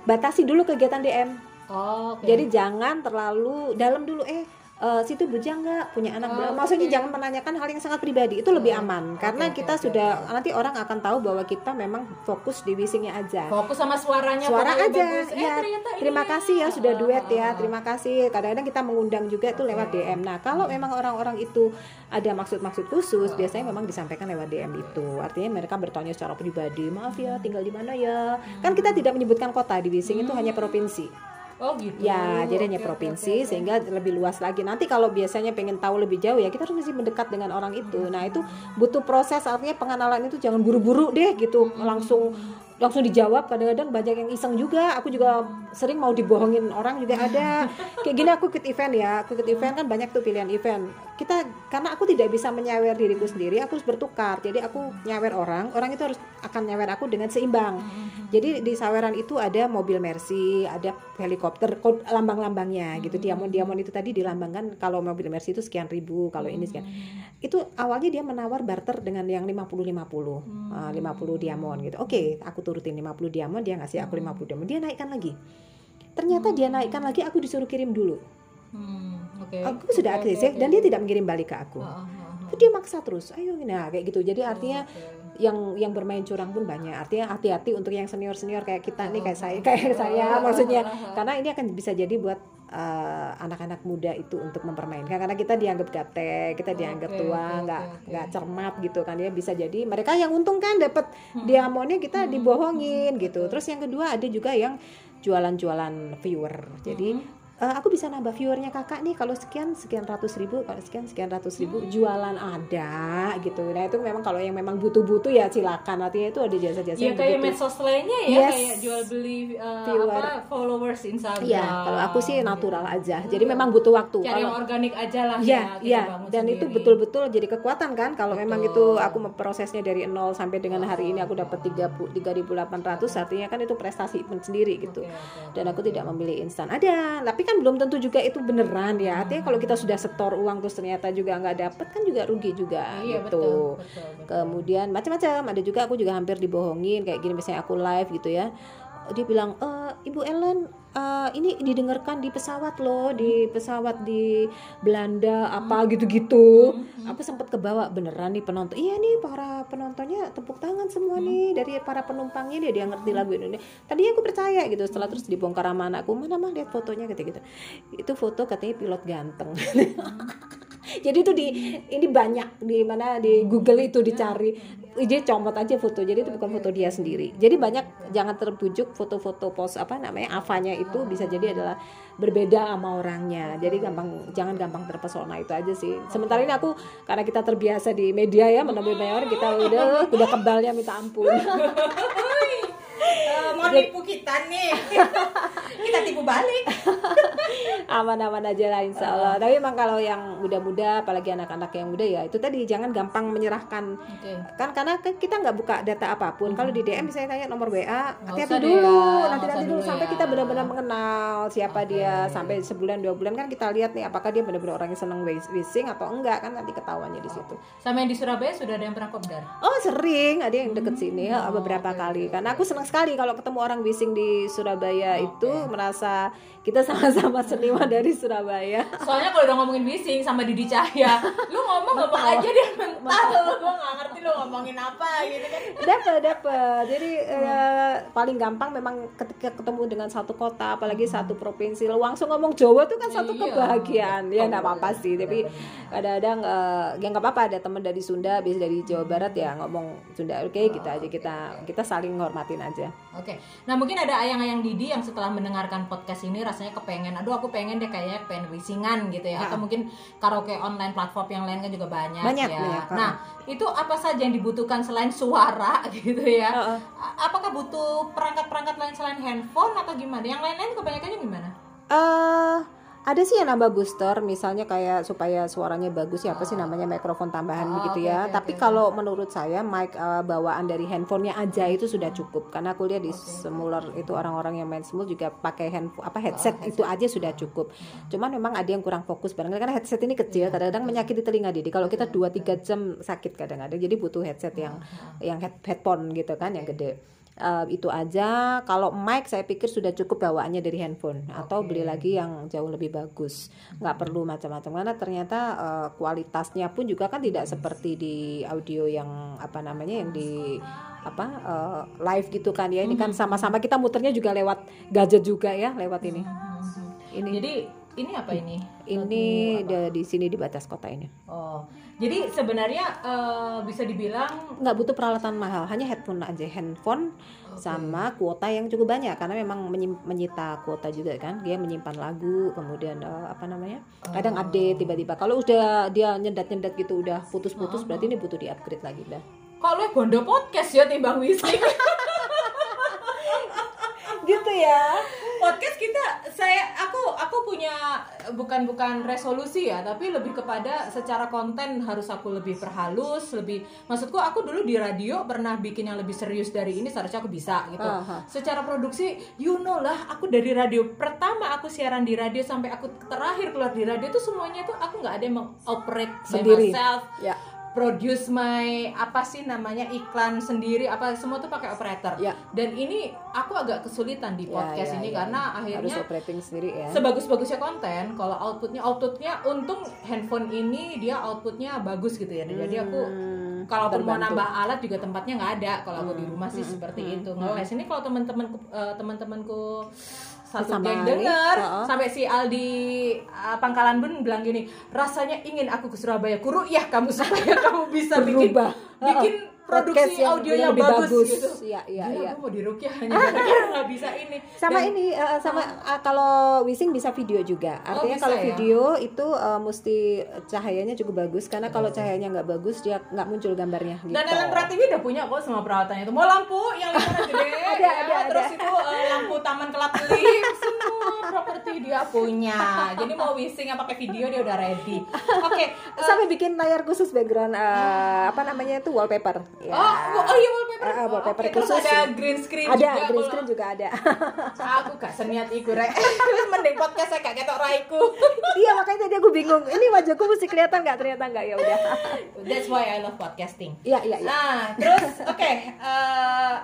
[SPEAKER 2] batasi dulu kegiatan DM
[SPEAKER 1] Oh, oke.
[SPEAKER 2] jadi jangan terlalu dalam dulu eh eh, situ bujang nggak? Punya anak
[SPEAKER 1] Oh,
[SPEAKER 2] berapa? maksudnya
[SPEAKER 1] oke.
[SPEAKER 2] jangan menanyakan hal yang sangat pribadi. Itu lebih aman. Karena
[SPEAKER 1] oke,
[SPEAKER 2] kita
[SPEAKER 1] oke,
[SPEAKER 2] sudah nanti orang akan tahu bahwa kita memang fokus di wisingnya aja.
[SPEAKER 1] Fokus sama suaranya
[SPEAKER 2] suara aja.
[SPEAKER 1] bagus. Eh,
[SPEAKER 2] ya terima
[SPEAKER 1] ini.
[SPEAKER 2] kasih ya sudah
[SPEAKER 1] Ah,
[SPEAKER 2] duet ya.
[SPEAKER 1] ah.
[SPEAKER 2] terima kasih. Kadang-kadang kita mengundang juga itu lewat DM nah kalau memang orang-orang itu ada maksud-maksud khusus
[SPEAKER 1] Ah.
[SPEAKER 2] biasanya memang disampaikan lewat DM itu. Artinya mereka bertanya secara pribadi maaf ya tinggal di mana ya? Kan kita tidak menyebutkan kota di Wising itu hanya provinsi
[SPEAKER 1] Oh gitu.
[SPEAKER 2] Ya, jadi hanya provinsi
[SPEAKER 1] oke, oke.
[SPEAKER 2] sehingga lebih luas lagi. Nanti kalau biasanya pengen tahu lebih jauh ya kita harus mesti mendekat dengan orang itu. Nah, itu butuh proses artinya pengenalan itu jangan buru-buru deh gitu. Langsung langsung dijawab kadang-kadang banyak yang iseng juga aku juga sering mau dibohongin orang juga ada kayak gini aku ikut event ya aku ikut event kan banyak tuh pilihan event kita karena aku tidak bisa menyawer diriku sendiri aku harus bertukar. Jadi aku nyawer orang orang itu harus akan nyawer aku dengan seimbang. Jadi di saweran itu ada mobil Mercy ada helikopter lambang-lambangnya gitu. Diamond-diamond itu tadi dilambangkan kalau mobil Mercy itu sekian ribu kalau ini sekian. Itu awalnya dia menawar barter dengan yang 50 50 uh, 50 diamond gitu. Oke aku turutin 50 diamond dia ngasih aku 50 diamond dia naikkan lagi. Ternyata dia naikkan lagi aku disuruh kirim dulu
[SPEAKER 1] Hmm, oke.
[SPEAKER 2] aku sudah
[SPEAKER 1] Oke,
[SPEAKER 2] aktif
[SPEAKER 1] oke,
[SPEAKER 2] dan
[SPEAKER 1] oke.
[SPEAKER 2] dia tidak mengirim balik ke aku.
[SPEAKER 1] Ah, ah.
[SPEAKER 2] dia maksa terus ayo nah kayak gitu. Jadi artinya
[SPEAKER 1] Oke.
[SPEAKER 2] yang yang bermain curang pun banyak. Artinya hati-hati untuk yang senior senior kayak kita nih kayak saya kayak saya maksudnya. karena ini akan bisa jadi buat eh, anak-anak muda itu untuk mempermainkan. Karena kita dianggap gaptek kita dianggap tua nggak
[SPEAKER 1] oke.
[SPEAKER 2] nggak cermat gitu kan. Ya bisa jadi mereka yang untung kan dapat diamondnya kita dibohongin gitu. terus yang kedua ada juga yang jualan-jualan viewer. Jadi eh, aku bisa nambah viewernya kakak nih kalau sekian sekian ratus ribu kalau sekian sekian ratus ribu jualan ada gitu nah itu memang kalau yang memang butuh-butuh ya silakan artinya itu ada jasa-jasa
[SPEAKER 1] Iya
[SPEAKER 2] yang
[SPEAKER 1] kayak
[SPEAKER 2] begitu.
[SPEAKER 1] medsos lainnya ya
[SPEAKER 2] Yes.
[SPEAKER 1] kayak jual beli uh,
[SPEAKER 2] Viewer.
[SPEAKER 1] apa followers Instagram.
[SPEAKER 2] Iya, kalau aku sih natural aja. Jadi memang butuh waktu.
[SPEAKER 1] Cari yang
[SPEAKER 2] Kalau
[SPEAKER 1] organik aja lah
[SPEAKER 2] Iya,
[SPEAKER 1] ya.
[SPEAKER 2] iya.
[SPEAKER 1] bangun
[SPEAKER 2] Dan itu
[SPEAKER 1] sendiri.
[SPEAKER 2] betul-betul jadi kekuatan kan kalau memang itu aku memprosesnya dari nol sampai dengan hari ini aku dapat 30 3800 artinya kan itu prestasi sendiri gitu.
[SPEAKER 1] Oke, oke.
[SPEAKER 2] Dan aku tidak memilih instan. Ada, tapi kan belum tentu juga itu beneran ya. Artinya kalau kita sudah setor uang terus ternyata juga nggak dapat kan juga rugi juga
[SPEAKER 1] Iya
[SPEAKER 2] gitu.
[SPEAKER 1] betul, betul, betul.
[SPEAKER 2] Kemudian macam-macam. Ada juga aku juga hampir dibohongin kayak gini misalnya aku live gitu ya. Dia bilang, e, Ibu Ellen, eh, ini didengarkan di pesawat loh, di pesawat di Belanda apa gitu-gitu. Aku sempat kebawa beneran nih penonton. Iya nih para penontonnya tepuk tangan semua nih dari para penumpangnya dia dia ngerti lagu Indonesia. Tadinya aku percaya gitu. Setelah terus dibongkar sama anakku, mana mah lihat fotonya gitu-gitu. Itu foto katanya pilot ganteng. jadi itu di ini banyak di mana di Google itu dicari dia comot aja foto jadi itu bukan foto dia sendiri. Jadi banyak jangan terbujuk foto-foto pos apa namanya avanya itu bisa jadi adalah berbeda sama orangnya. Jadi gampang jangan gampang terpesona itu aja sih. Sementara ini aku karena kita terbiasa di media ya menemui banyak orang kita udah udah kebalnya minta ampun.
[SPEAKER 1] Eh, mau nipu kita nih. kita tipu balik.
[SPEAKER 2] aman-aman aja lah insya Allah. Tapi emang kalau yang muda-muda apalagi anak-anak yang muda ya itu tadi jangan gampang menyerahkan.
[SPEAKER 1] Oke.
[SPEAKER 2] kan karena kita nggak buka data apa pun. Kalau di DM misalnya tanya nomor WA hati-hati dulu nanti
[SPEAKER 1] nggak
[SPEAKER 2] nanti
[SPEAKER 1] usah
[SPEAKER 2] dulu
[SPEAKER 1] dulu
[SPEAKER 2] sampai
[SPEAKER 1] ya.
[SPEAKER 2] kita benar-benar mengenal siapa dia sampai sebulan dua bulan kan kita lihat nih apakah dia benar-benar orang yang seneng wis- wishing atau enggak kan nanti ketahuannya di situ.
[SPEAKER 1] Sama yang di Surabaya sudah ada yang pernah kopdar.
[SPEAKER 2] oh sering. Ada yang deket sini ya,
[SPEAKER 1] Oh,
[SPEAKER 2] beberapa
[SPEAKER 1] oke,
[SPEAKER 2] kali. karena aku senang sekali kalau ketemu orang wishing di Surabaya itu merasa kita sama-sama seniman dari Surabaya.
[SPEAKER 1] Soalnya kalau udah ngomongin bising sama Didi Cahya, lu ngomong ngomong aja dia mental. Gua nggak ngerti lu ngomongin apa gitu kan.
[SPEAKER 2] dapat dapat jadi eh, paling gampang memang ketika ketemu dengan satu kota apalagi satu provinsi. Lo langsung ngomong Jawa tuh kan satu
[SPEAKER 1] Iya.
[SPEAKER 2] kebahagiaan. Ya nggak apa-apa sih. Tapi kadang-kadang eh, ya nggak apa-apa. Ada teman dari Sunda bisa dari Jawa Barat ya ngomong Sunda. Oke kita aja kita kita saling nghormatin aja.
[SPEAKER 1] Oke, nah mungkin ada ayang-ayang Didi yang setelah mendengarkan podcast ini rasanya kepengen, aduh aku pengen deh kayaknya pengen wisingan gitu ya, atau mungkin karaoke online platform yang lain kan juga banyak,
[SPEAKER 2] Banyak,
[SPEAKER 1] ya.
[SPEAKER 2] banyak,
[SPEAKER 1] Nah itu apa saja yang dibutuhkan selain suara gitu ya?
[SPEAKER 2] Heeh.
[SPEAKER 1] A- Apakah butuh perangkat-perangkat lain selain handphone atau gimana? Yang lain-lain kebanyakannya gimana?
[SPEAKER 2] eh ada sih yang nambah booster misalnya kayak supaya suaranya bagus ya apa sih namanya mikrofon tambahan
[SPEAKER 1] Oh,
[SPEAKER 2] begitu ya.
[SPEAKER 1] oke,
[SPEAKER 2] tapi
[SPEAKER 1] oke.
[SPEAKER 2] kalau menurut saya mic eh, bawaan dari handphonenya aja itu sudah cukup. Karena aku lihat di semuler itu orang-orang yang main semul juga pakai handphone apa headset, itu aja sudah cukup. Cuman memang ada yang kurang fokus barangkali karena headset ini kecil kadang-kadang menyakiti telinga jadi kalau kita 2-3 jam sakit kadang-kadang jadi butuh headset yang yang head, headphone gitu kan yang gede Eh, itu aja. Kalau mic saya pikir sudah cukup bawaannya dari handphone. Atau beli lagi yang jauh lebih bagus. Nggak perlu macam-macam. Karena ternyata eh, kualitasnya pun juga kan tidak seperti di audio yang apa namanya yang di apa eh, live gitu kan ya. Ini kan sama-sama kita muternya juga lewat gadget juga ya lewat ini. Ini.
[SPEAKER 1] Jadi ini apa ini?
[SPEAKER 2] ini di, di sini di batas kota ini.
[SPEAKER 1] Oh, jadi sebenarnya eh, bisa dibilang
[SPEAKER 2] nggak butuh peralatan mahal hanya headphone aja. Handphone sama kuota yang cukup banyak karena memang menyita kuota juga kan. Dia menyimpan lagu kemudian eh, apa namanya kadang update tiba-tiba. Kalau udah dia nyedat-nyedat gitu udah putus-putus berarti ini butuh di upgrade lagi dah
[SPEAKER 1] kalau bondo podcast ya timbang wisik.
[SPEAKER 2] gitu ya
[SPEAKER 1] podcast kita saya aku aku punya bukan bukan resolusi ya tapi lebih kepada secara konten harus aku lebih perhalus lebih maksudku aku dulu di radio pernah bikin yang lebih serius dari ini seharusnya aku bisa gitu
[SPEAKER 2] Aha.
[SPEAKER 1] secara produksi you know lah aku dari radio pertama aku siaran di radio sampai aku terakhir keluar di radio itu semuanya tuh aku nggak ada yang mengoperate
[SPEAKER 2] Sendiri.
[SPEAKER 1] myself
[SPEAKER 2] Ya.
[SPEAKER 1] Produce my apa sih namanya iklan sendiri apa semua tuh pakai operator.
[SPEAKER 2] Ya.
[SPEAKER 1] dan ini aku agak kesulitan di
[SPEAKER 2] Ya,
[SPEAKER 1] podcast
[SPEAKER 2] ya,
[SPEAKER 1] ini
[SPEAKER 2] ya.
[SPEAKER 1] karena
[SPEAKER 2] harus
[SPEAKER 1] akhirnya
[SPEAKER 2] operating sendiri ya.
[SPEAKER 1] sebagus-bagusnya konten kalau outputnya outputnya untung handphone ini dia outputnya bagus gitu ya. Jadi aku
[SPEAKER 2] Hmm,
[SPEAKER 1] kalaupun mau nambah alat juga tempatnya nggak ada. Kalau aku di rumah sih
[SPEAKER 2] hmm,
[SPEAKER 1] seperti
[SPEAKER 2] hmm,
[SPEAKER 1] itu. ngeles. Ini kalau teman-temanku eh, teman-temanku satu
[SPEAKER 2] Sama
[SPEAKER 1] geng denger
[SPEAKER 2] heeh.
[SPEAKER 1] sampai si Aldi uh, Pangkalan Bun bilang gini rasanya ingin aku ke Surabaya kuru ya kamu supaya kamu bisa bikin
[SPEAKER 2] Berubah.
[SPEAKER 1] bikin. Produksi
[SPEAKER 2] yang
[SPEAKER 1] audionya
[SPEAKER 2] lebih
[SPEAKER 1] bagus,
[SPEAKER 2] bagus.
[SPEAKER 1] gitu
[SPEAKER 2] Iya, iya,
[SPEAKER 1] Gila,
[SPEAKER 2] iya.
[SPEAKER 1] aku mau dirukyah hanya nggak bisa ini
[SPEAKER 2] sama
[SPEAKER 1] Dan-
[SPEAKER 2] ini eh, sama eh, kalau Wising bisa video juga artinya
[SPEAKER 1] bisa
[SPEAKER 2] kalau
[SPEAKER 1] ya?
[SPEAKER 2] video itu eh, mesti cahayanya cukup bagus karena kalau cahayanya nggak bagus dia nggak muncul gambarnya gitu
[SPEAKER 1] Dan Ellen Pratiwi udah punya kok semua perawatannya itu. Mau lampu yang lingkaran gede,
[SPEAKER 2] Ada,
[SPEAKER 1] ya,
[SPEAKER 2] ada, ada.
[SPEAKER 1] terus itu eh, lampu taman kelap kelip, semua properti dia punya. Jadi mau wising yang pakai video dia udah ready. Oke. eh,
[SPEAKER 2] sampai bikin layar khusus background eh, apa namanya itu wallpaper ya.
[SPEAKER 1] Oh, oh iya wallpaper.
[SPEAKER 2] Ah, ah, wallpaper
[SPEAKER 1] Oke, terus
[SPEAKER 2] khusus.
[SPEAKER 1] ada green screen
[SPEAKER 2] ada
[SPEAKER 1] juga.
[SPEAKER 2] green
[SPEAKER 1] kalau-
[SPEAKER 2] screen juga ada
[SPEAKER 1] Aku gak seniat iku rek. Terus mending podcast saya gak ketok raiku.
[SPEAKER 2] iya makanya tadi aku bingung ini wajahku mesti kelihatan nggak ternyata nggak ya udah
[SPEAKER 1] That's why I love podcasting.
[SPEAKER 2] iya iya iya
[SPEAKER 1] Nah, terus oke, eh,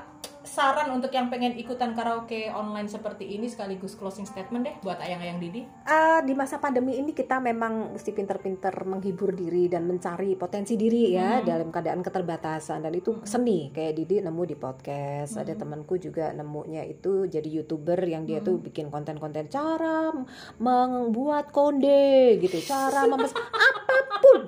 [SPEAKER 1] saran untuk yang pengen ikutan karaoke online seperti ini sekaligus closing statement deh buat ayang-ayang Didi.
[SPEAKER 2] Eh, di masa pandemi ini kita memang mesti pinter-pinter menghibur diri dan mencari potensi diri ya dalam keadaan keterbatasan. Dan itu seni. Kayak Didi nemu di podcast ada temanku juga nemunya itu jadi youtuber yang dia tuh bikin konten-konten cara membuat konde gitu cara memes apa pun.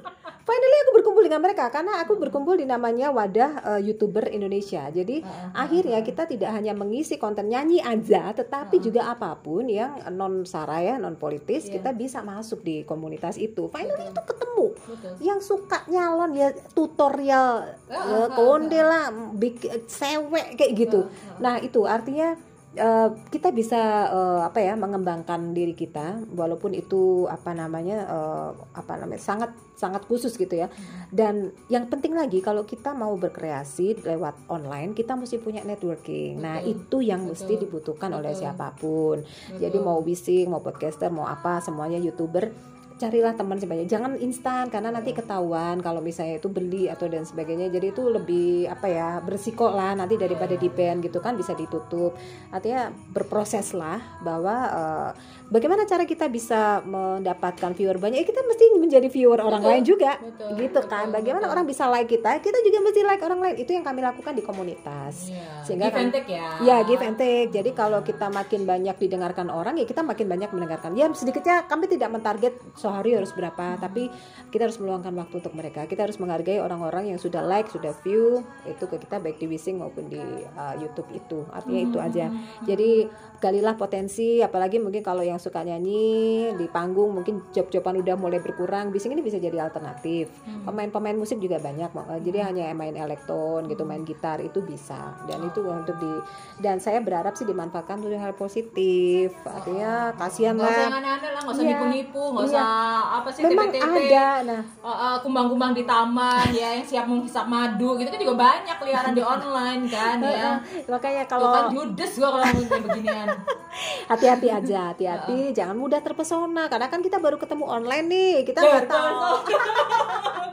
[SPEAKER 2] Finally aku berkumpul dengan mereka karena aku berkumpul di namanya wadah eh, youtuber Indonesia. Jadi akhirnya kita tidak hanya mengisi konten nyanyi aja tetapi juga apa pun yang non sara ya non politis
[SPEAKER 1] Iya.
[SPEAKER 2] kita bisa masuk di komunitas itu. Finally itu ketemu
[SPEAKER 1] Betul.
[SPEAKER 2] yang suka nyalon ya tutorial
[SPEAKER 1] Ah,
[SPEAKER 2] eh,
[SPEAKER 1] ah,
[SPEAKER 2] konde lah bik sewek kayak gitu. Nah itu artinya eh, kita bisa eh, apa ya mengembangkan diri kita walaupun itu apa namanya eh, apa namanya sangat sangat khusus gitu ya dan yang penting lagi kalau kita mau berkreasi lewat online kita mesti punya networking nah
[SPEAKER 1] Betul.
[SPEAKER 2] itu yang
[SPEAKER 1] Betul.
[SPEAKER 2] mesti dibutuhkan oleh
[SPEAKER 1] Betul.
[SPEAKER 2] siapa pun jadi mau wising mau podcaster mau apa semuanya youtuber carilah teman sebanyak jangan instan karena nanti ketahuan kalau misalnya itu beli atau dan sebagainya. Jadi itu lebih apa ya bersiko lah nanti daripada di ban gitu kan bisa ditutup. Artinya berproses lah bahwa eh, bagaimana cara kita bisa mendapatkan viewer banyak ya kita mesti menjadi viewer orang
[SPEAKER 1] Betul,
[SPEAKER 2] lain juga
[SPEAKER 1] betul,
[SPEAKER 2] gitu
[SPEAKER 1] betul,
[SPEAKER 2] kan bagaimana
[SPEAKER 1] betul.
[SPEAKER 2] orang bisa like kita kita juga mesti like orang lain itu yang kami lakukan di komunitas
[SPEAKER 1] Iya.
[SPEAKER 2] Sehingga
[SPEAKER 1] Give
[SPEAKER 2] kan-
[SPEAKER 1] and take ya.
[SPEAKER 2] Ya give and take. Jadi kalau kita makin banyak didengarkan orang ya kita makin banyak mendengarkan. Ya sedikitnya kami tidak mentarget sehari harus berapa, tapi kita harus meluangkan waktu untuk mereka. Kita harus menghargai orang-orang yang sudah like, sudah view itu ke kita baik di Wising maupun di uh, YouTube itu. Artinya itu aja. Jadi galilah potensi apalagi mungkin kalau yang suka nyanyi di panggung mungkin job-joban udah mulai berkurang Bising ini bisa jadi alternatif. Pemain-pemain musik juga banyak eh, jadi hanya main elektron gitu main gitar itu bisa. Dan itu untuk di dan saya berharap sih dimanfaatkan untuk hal positif. Artinya kasihan
[SPEAKER 1] Nggak usah
[SPEAKER 2] lah.
[SPEAKER 1] aneh-aneh lah, nggak usah
[SPEAKER 2] Iya.
[SPEAKER 1] nipu-nipu, nggak
[SPEAKER 2] Iya.
[SPEAKER 1] usah apa sih
[SPEAKER 2] memang ada nah.
[SPEAKER 1] Uh, uh, kumbang-kumbang di taman ya yang siap menghisap madu gitu kan juga banyak liaran di online kan ya.
[SPEAKER 2] makanya
[SPEAKER 1] Kalau kan
[SPEAKER 2] kalau
[SPEAKER 1] judes gua kalau beginian.
[SPEAKER 2] hati-hati aja hati-hati jangan mudah terpesona karena kan kita baru ketemu online nih kita
[SPEAKER 1] Ber-
[SPEAKER 2] nggak tahu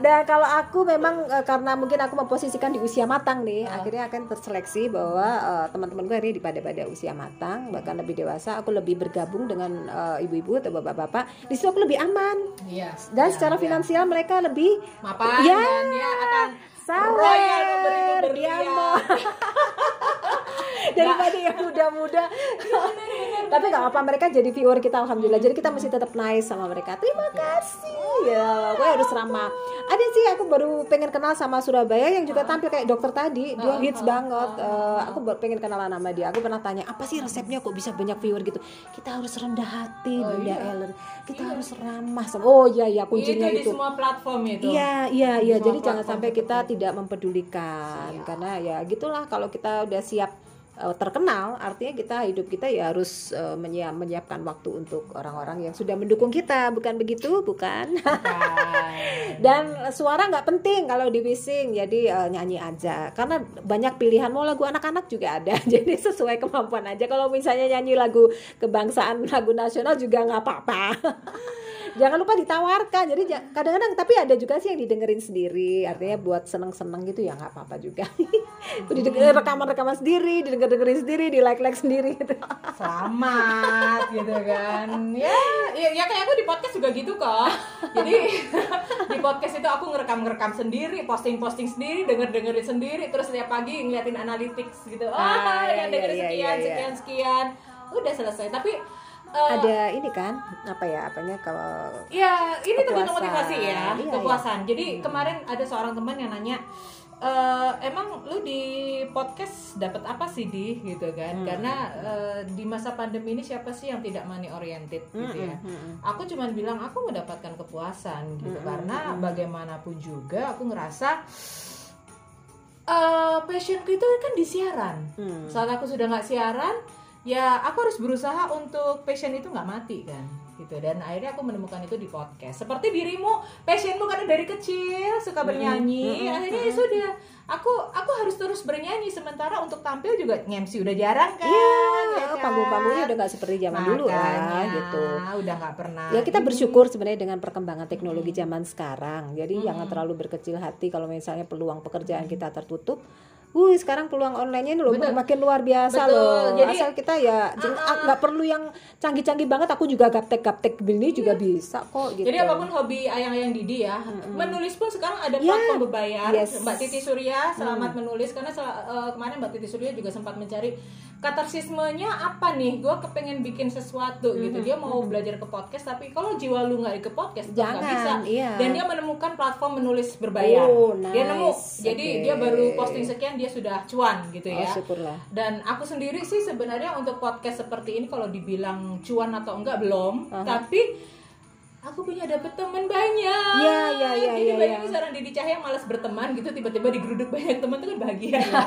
[SPEAKER 2] Dan kalau aku memang eh, karena mungkin aku memposisikan di usia matang nih, akhirnya akan terseleksi bahwa eh, teman-temanku hari ini pada pada usia matang, bahkan lebih dewasa, aku lebih bergabung dengan eh, ibu-ibu atau bapak-bapak. Di situ aku lebih aman.
[SPEAKER 1] Iya.
[SPEAKER 2] Dan
[SPEAKER 1] iya,
[SPEAKER 2] secara
[SPEAKER 1] iya.
[SPEAKER 2] finansial mereka lebih
[SPEAKER 1] mapan
[SPEAKER 2] Ya,
[SPEAKER 1] dan dia akan
[SPEAKER 2] sawer, dia mau. daripada yang muda-muda. Tapi nggak apa mereka jadi viewer kita alhamdulillah. Jadi kita mesti tetap nice sama mereka. Terima kasih. Ya, gue harus ramah. Ada sih aku baru pengen kenal sama Surabaya yang juga tampil kayak dokter tadi. Dia hits banget. Eh, aku baru pengen kenalan sama dia. Aku pernah tanya apa sih resepnya kok bisa banyak viewer gitu. Kita harus rendah hati, Bunda Ellen. Kita harus ramah sama. Oh iya iya kuncinya
[SPEAKER 1] itu di
[SPEAKER 2] itu.
[SPEAKER 1] semua platform itu.
[SPEAKER 2] Iya, iya, iya. Jadi jangan sampai kita tidak mempedulikan karena ya gitulah kalau kita udah siap uh, terkenal artinya kita hidup kita ya harus uh, menyiap, menyiapkan waktu untuk orang-orang yang sudah mendukung kita. Bukan begitu? Bukan. Dan suara nggak penting kalau di bising jadi uh, nyanyi aja. Karena banyak pilihan mau lagu anak-anak juga ada. Jadi sesuai kemampuan aja. Kalau misalnya nyanyi lagu kebangsaan lagu nasional juga nggak apa-apa jangan lupa ditawarkan. Jadi kadang-kadang tapi ada juga sih yang didengerin sendiri. Artinya buat seneng-seneng gitu ya nggak apa-apa juga. Didengerin rekaman-rekaman sendiri didengar-dengerin sendiri di like-like sendiri gitu.
[SPEAKER 1] Selamat gitu kan. Ya, ya ya kayak aku di podcast juga gitu kok. Jadi di podcast itu aku ngerekam-ngerekam sendiri posting-posting sendiri denger-dengerin sendiri terus setiap pagi ngeliatin analytics gitu. Ah, ah ya dengerin iya, sekian iya, iya. sekian sekian. Udah selesai. Tapi
[SPEAKER 2] uh, ada ini kan apa ya apanya kalau
[SPEAKER 1] ya ini tergantung motivasi ya iya, iya. kepuasan iya. jadi hmm. kemarin ada seorang teman yang nanya uh, emang lu di podcast dapat apa sih di gitu kan hmm. karena uh, di masa pandemi ini siapa sih yang tidak money oriented gitu hmm, ya hmm, hmm. aku cuma bilang aku mendapatkan kepuasan gitu hmm, karena hmm. bagaimanapun juga aku ngerasa uh, passionku itu kan di siaran hmm. saat aku sudah nggak siaran ya aku harus berusaha untuk passion itu nggak mati kan gitu. Dan akhirnya aku menemukan itu di podcast. Seperti dirimu passionmu karena dari kecil suka bernyanyi. Mm -hmm. akhirnya ya sudah aku aku harus terus bernyanyi. Sementara untuk tampil juga ngemsi udah jarang kan
[SPEAKER 2] iya, ya kan? panggung-panggungnya udah nggak seperti zaman Makanya, dulu lah gitu.
[SPEAKER 1] udah nggak pernah.
[SPEAKER 2] Ya kita bersyukur sebenarnya dengan perkembangan teknologi zaman sekarang. Jadi hmm. jangan terlalu berkecil hati kalau misalnya peluang pekerjaan kita tertutup Wuh, sekarang peluang online-nya ini loh Betul. makin luar biasa Betul. loh. Jadi asal kita ya nggak uh, uh, perlu yang canggih-canggih banget. Aku juga gaptek-gaptek begini iya. juga bisa kok gitu.
[SPEAKER 1] Jadi apa pun hobi ayang-ayang Didi ya, hmm. menulis pun sekarang ada yeah. platform berbayar. Yes. Mbak Titi Surya selamat hmm. menulis karena uh, kemarin Mbak Titi Surya juga sempat mencari katarsismenya apa nih gue kepengen bikin sesuatu mm-hmm. gitu dia mau mm-hmm. belajar ke podcast tapi kalau jiwa lu nggak ke podcast jangan bisa iya. dan dia menemukan platform menulis berbayar oh, nice. dia nemu jadi dia baru posting sekian dia sudah cuan gitu oh, ya syukurlah. dan aku sendiri sih sebenarnya untuk podcast seperti ini kalau dibilang cuan atau enggak belum uh-huh. tapi aku punya dapet teman banyak.
[SPEAKER 2] Iya, iya, iya.
[SPEAKER 1] Jadi
[SPEAKER 2] ya,
[SPEAKER 1] bayangin ya. seorang Didi Cahya yang malas berteman gitu tiba-tiba digeruduk banyak teman tuh kan bahagia. Ya?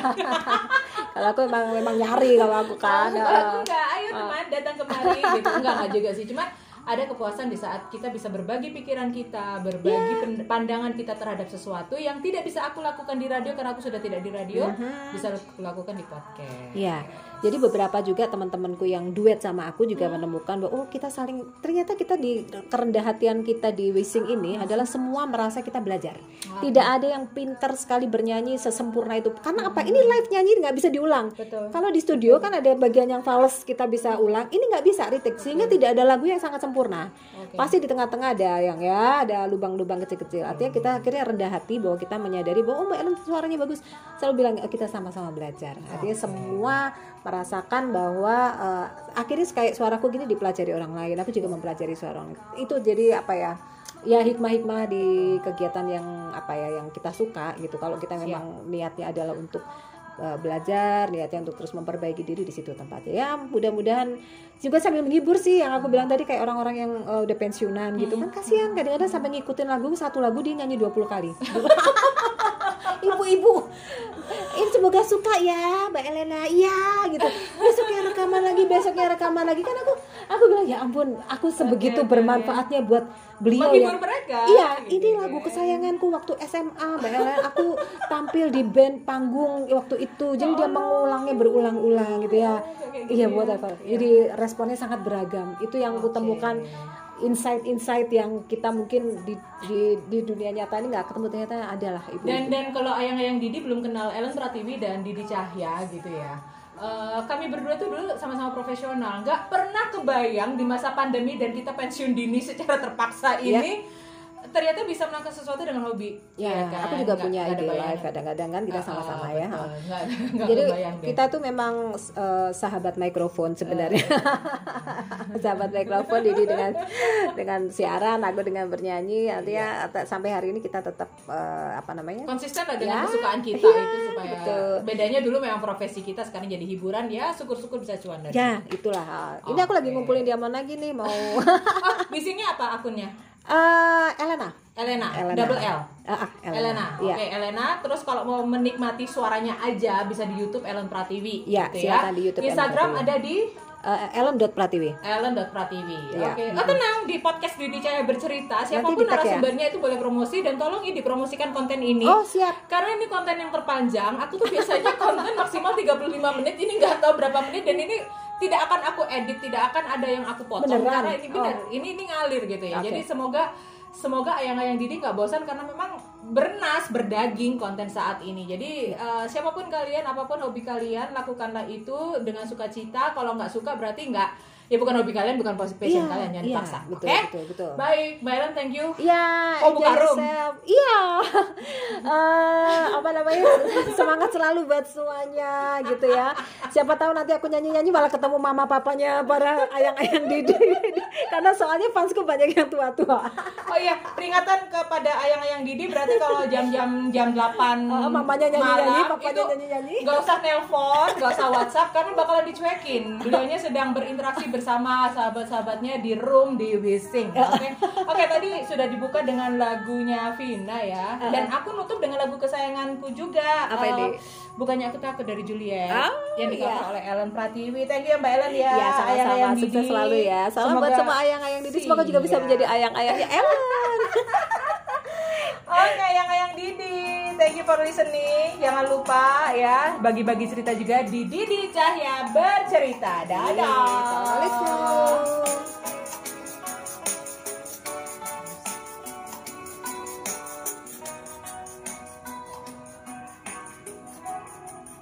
[SPEAKER 2] kalau aku memang memang nyari kalau aku kan.
[SPEAKER 1] Oh, aku enggak, ayo ah. teman datang kemari gitu. Enggak enggak juga sih, cuma ada kepuasan di saat kita bisa berbagi pikiran kita, berbagi yeah. pandangan kita terhadap sesuatu yang tidak bisa aku lakukan di radio karena aku sudah tidak di radio, uh -huh. bisa aku lakukan di podcast.
[SPEAKER 2] Iya. Yeah. Jadi beberapa juga teman-temanku yang duet sama aku juga hmm. menemukan bahwa oh kita saling ternyata kita di kerendah hatian kita di Wishing ini hmm. adalah semua merasa kita belajar. Hmm. Tidak ada yang pintar sekali bernyanyi sesempurna itu. Karena apa? Ini live nyanyi nggak bisa diulang. Betul. Kalau di studio kan ada bagian yang fals kita bisa ulang. Ini nggak bisa retake sehingga tidak ada lagu yang sangat sempurna. Okay. Pasti di tengah-tengah ada yang ya ada lubang-lubang kecil-kecil. Artinya kita akhirnya rendah hati bahwa kita menyadari bahwa oh Mbak Ellen suaranya bagus. Selalu bilang kita sama-sama belajar. Artinya okay. semua merasakan bahwa uh, akhirnya kayak suaraku gini dipelajari orang lain aku juga mempelajari suara orang itu jadi apa ya ya hikmah-hikmah di kegiatan yang apa ya yang kita suka gitu. Kalau kita memang Siap. niatnya adalah untuk uh, belajar niatnya untuk terus memperbaiki diri di situ tempatnya. Ya mudah-mudahan juga sambil menghibur sih yang aku bilang tadi kayak orang-orang yang uh, udah pensiunan gitu. Kan kasihan kadang-kadang sampai ngikutin lagu satu lagu dia nyanyi 20 kali ibu-ibu ini semoga suka ya Mbak Elena. Iya gitu. Besoknya rekaman lagi besoknya rekaman lagi. Kan aku aku bilang ya ampun aku sebegitu bermanfaatnya buat beliau
[SPEAKER 1] ya. mereka,
[SPEAKER 2] iya gitu, ini ya. lagu kesayanganku waktu SMA Mbak Elena. Aku tampil di band panggung waktu itu jadi dia mengulangi berulang-ulang gitu ya. Iya buat apa? Jadi responnya sangat beragam. Itu yang aku temukan insight-insight yang kita mungkin di, di, di dunia nyata ini nggak ketemu ternyata adalah
[SPEAKER 1] ibu dan dan kalau ayang-ayang Didi belum kenal Ellen Pratiwi dan Didi Cahya gitu ya uh, kami berdua tuh dulu sama-sama profesional nggak pernah kebayang di masa pandemi dan kita pensiun dini secara terpaksa iya. ini yeah ternyata bisa melakukan sesuatu dengan hobi.
[SPEAKER 2] Ya, ya kan? aku juga punya ide live kadang-kadang kan kita sama-sama uh, ya. Gak, gak Jadi kita tuh memang uh, sahabat mikrofon sebenarnya. Uh. sahabat mikrofon jadi dengan dengan siaran, aku dengan bernyanyi, artinya ya. sampai hari ini kita tetap uh, apa namanya?
[SPEAKER 1] konsisten lah dengan ya, kesukaan kita ya, itu supaya betul. bedanya dulu memang profesi kita sekarang jadi hiburan ya syukur-syukur bisa cuan dari.
[SPEAKER 2] Ya, itulah. Ini okay. aku lagi ngumpulin diamond lagi nih mau.
[SPEAKER 1] oh, bisingnya apa akunnya?
[SPEAKER 2] Eh, Elena.
[SPEAKER 1] Elena,
[SPEAKER 2] Elena.
[SPEAKER 1] double L.
[SPEAKER 2] Ah, ah,
[SPEAKER 1] Elena, oke
[SPEAKER 2] Iya.
[SPEAKER 1] Elena. Terus kalau mau menikmati suaranya aja bisa di YouTube Ellen Pratiwi.
[SPEAKER 2] Iya,
[SPEAKER 1] gitu
[SPEAKER 2] silakan di YouTube Ellen
[SPEAKER 1] Instagram
[SPEAKER 2] Pratiwi.
[SPEAKER 1] ada di
[SPEAKER 2] Eh, Ellen.pratiwi.
[SPEAKER 1] Ellen.pratiwi.
[SPEAKER 2] Iya.
[SPEAKER 1] Oke. Oh tenang di podcast Didi Cahaya bercerita
[SPEAKER 2] siapa pun ya?
[SPEAKER 1] narasumbernya itu boleh promosi dan tolong ini dipromosikan konten ini.
[SPEAKER 2] Oh, siap.
[SPEAKER 1] Karena ini konten yang terpanjang, aku tuh biasanya konten maksimal 35 menit, ini nggak tahu berapa menit dan ini tidak akan aku edit, tidak akan ada yang aku potong
[SPEAKER 2] Beneran?
[SPEAKER 1] karena ini benar,
[SPEAKER 2] Oh.
[SPEAKER 1] ini ini ngalir gitu ya.
[SPEAKER 2] Oke.
[SPEAKER 1] Jadi semoga semoga ayang-ayang Didi nggak bosan karena memang bernas berdaging konten saat ini. Jadi eh, siapa pun kalian, apa pun hobi kalian, lakukanlah itu dengan sukacita. Kalau nggak suka berarti nggak ya bukan hobi kalian, bukan passion
[SPEAKER 2] Iya,
[SPEAKER 1] kalian, jangan
[SPEAKER 2] iya,
[SPEAKER 1] dipaksa.
[SPEAKER 2] betul,
[SPEAKER 1] Oke?
[SPEAKER 2] betul, betul.
[SPEAKER 1] Baik, Mbak Ellen, thank you.
[SPEAKER 2] Iya,
[SPEAKER 1] Oh, buka
[SPEAKER 2] enjoy
[SPEAKER 1] room.
[SPEAKER 2] Iya. Eh, apa namanya? Semangat selalu buat semuanya gitu ya. Siapa tahu nanti aku nyanyi-nyanyi malah ketemu mama papanya para ayang-ayang Didi. Karena soalnya fansku banyak yang tua-tua.
[SPEAKER 1] Oh iya, peringatan kepada ayang-ayang Didi berarti kalau jam-jam jam 8
[SPEAKER 2] Oh, mamanya nyanyi-nyanyi,
[SPEAKER 1] malam
[SPEAKER 2] papanya
[SPEAKER 1] itu
[SPEAKER 2] nyanyi-nyanyi.
[SPEAKER 1] nggak usah nelpon, nggak usah WhatsApp karena bakalan dicuekin. Beliaunya sedang berinteraksi bersama sahabat-sahabatnya di room di Wising. Oke. Oke, tadi sudah dibuka dengan lagunya Vina ya. Dan aku nutup dengan lagu kesayanganku juga.
[SPEAKER 2] Apa ini?
[SPEAKER 1] Bukannya aku takut dari Juliet
[SPEAKER 2] Oh,
[SPEAKER 1] yang dikover
[SPEAKER 2] iya.
[SPEAKER 1] oleh Ellen Pratiwi. Thank you Mbak Ellen ya.
[SPEAKER 2] Iya, sama-sama
[SPEAKER 1] Ayang-ayang
[SPEAKER 2] sukses
[SPEAKER 1] Didi.
[SPEAKER 2] selalu ya. Salam buat semua ayang-ayang Didi. Semoga juga bisa
[SPEAKER 1] Siap.
[SPEAKER 2] menjadi ayang-ayangnya Ellen.
[SPEAKER 1] Oke, yang yang Didi. Thank you for listening. Jangan lupa ya bagi-bagi cerita juga di Didi Cahya bercerita. Dadah. Iya, Assalamualaikum.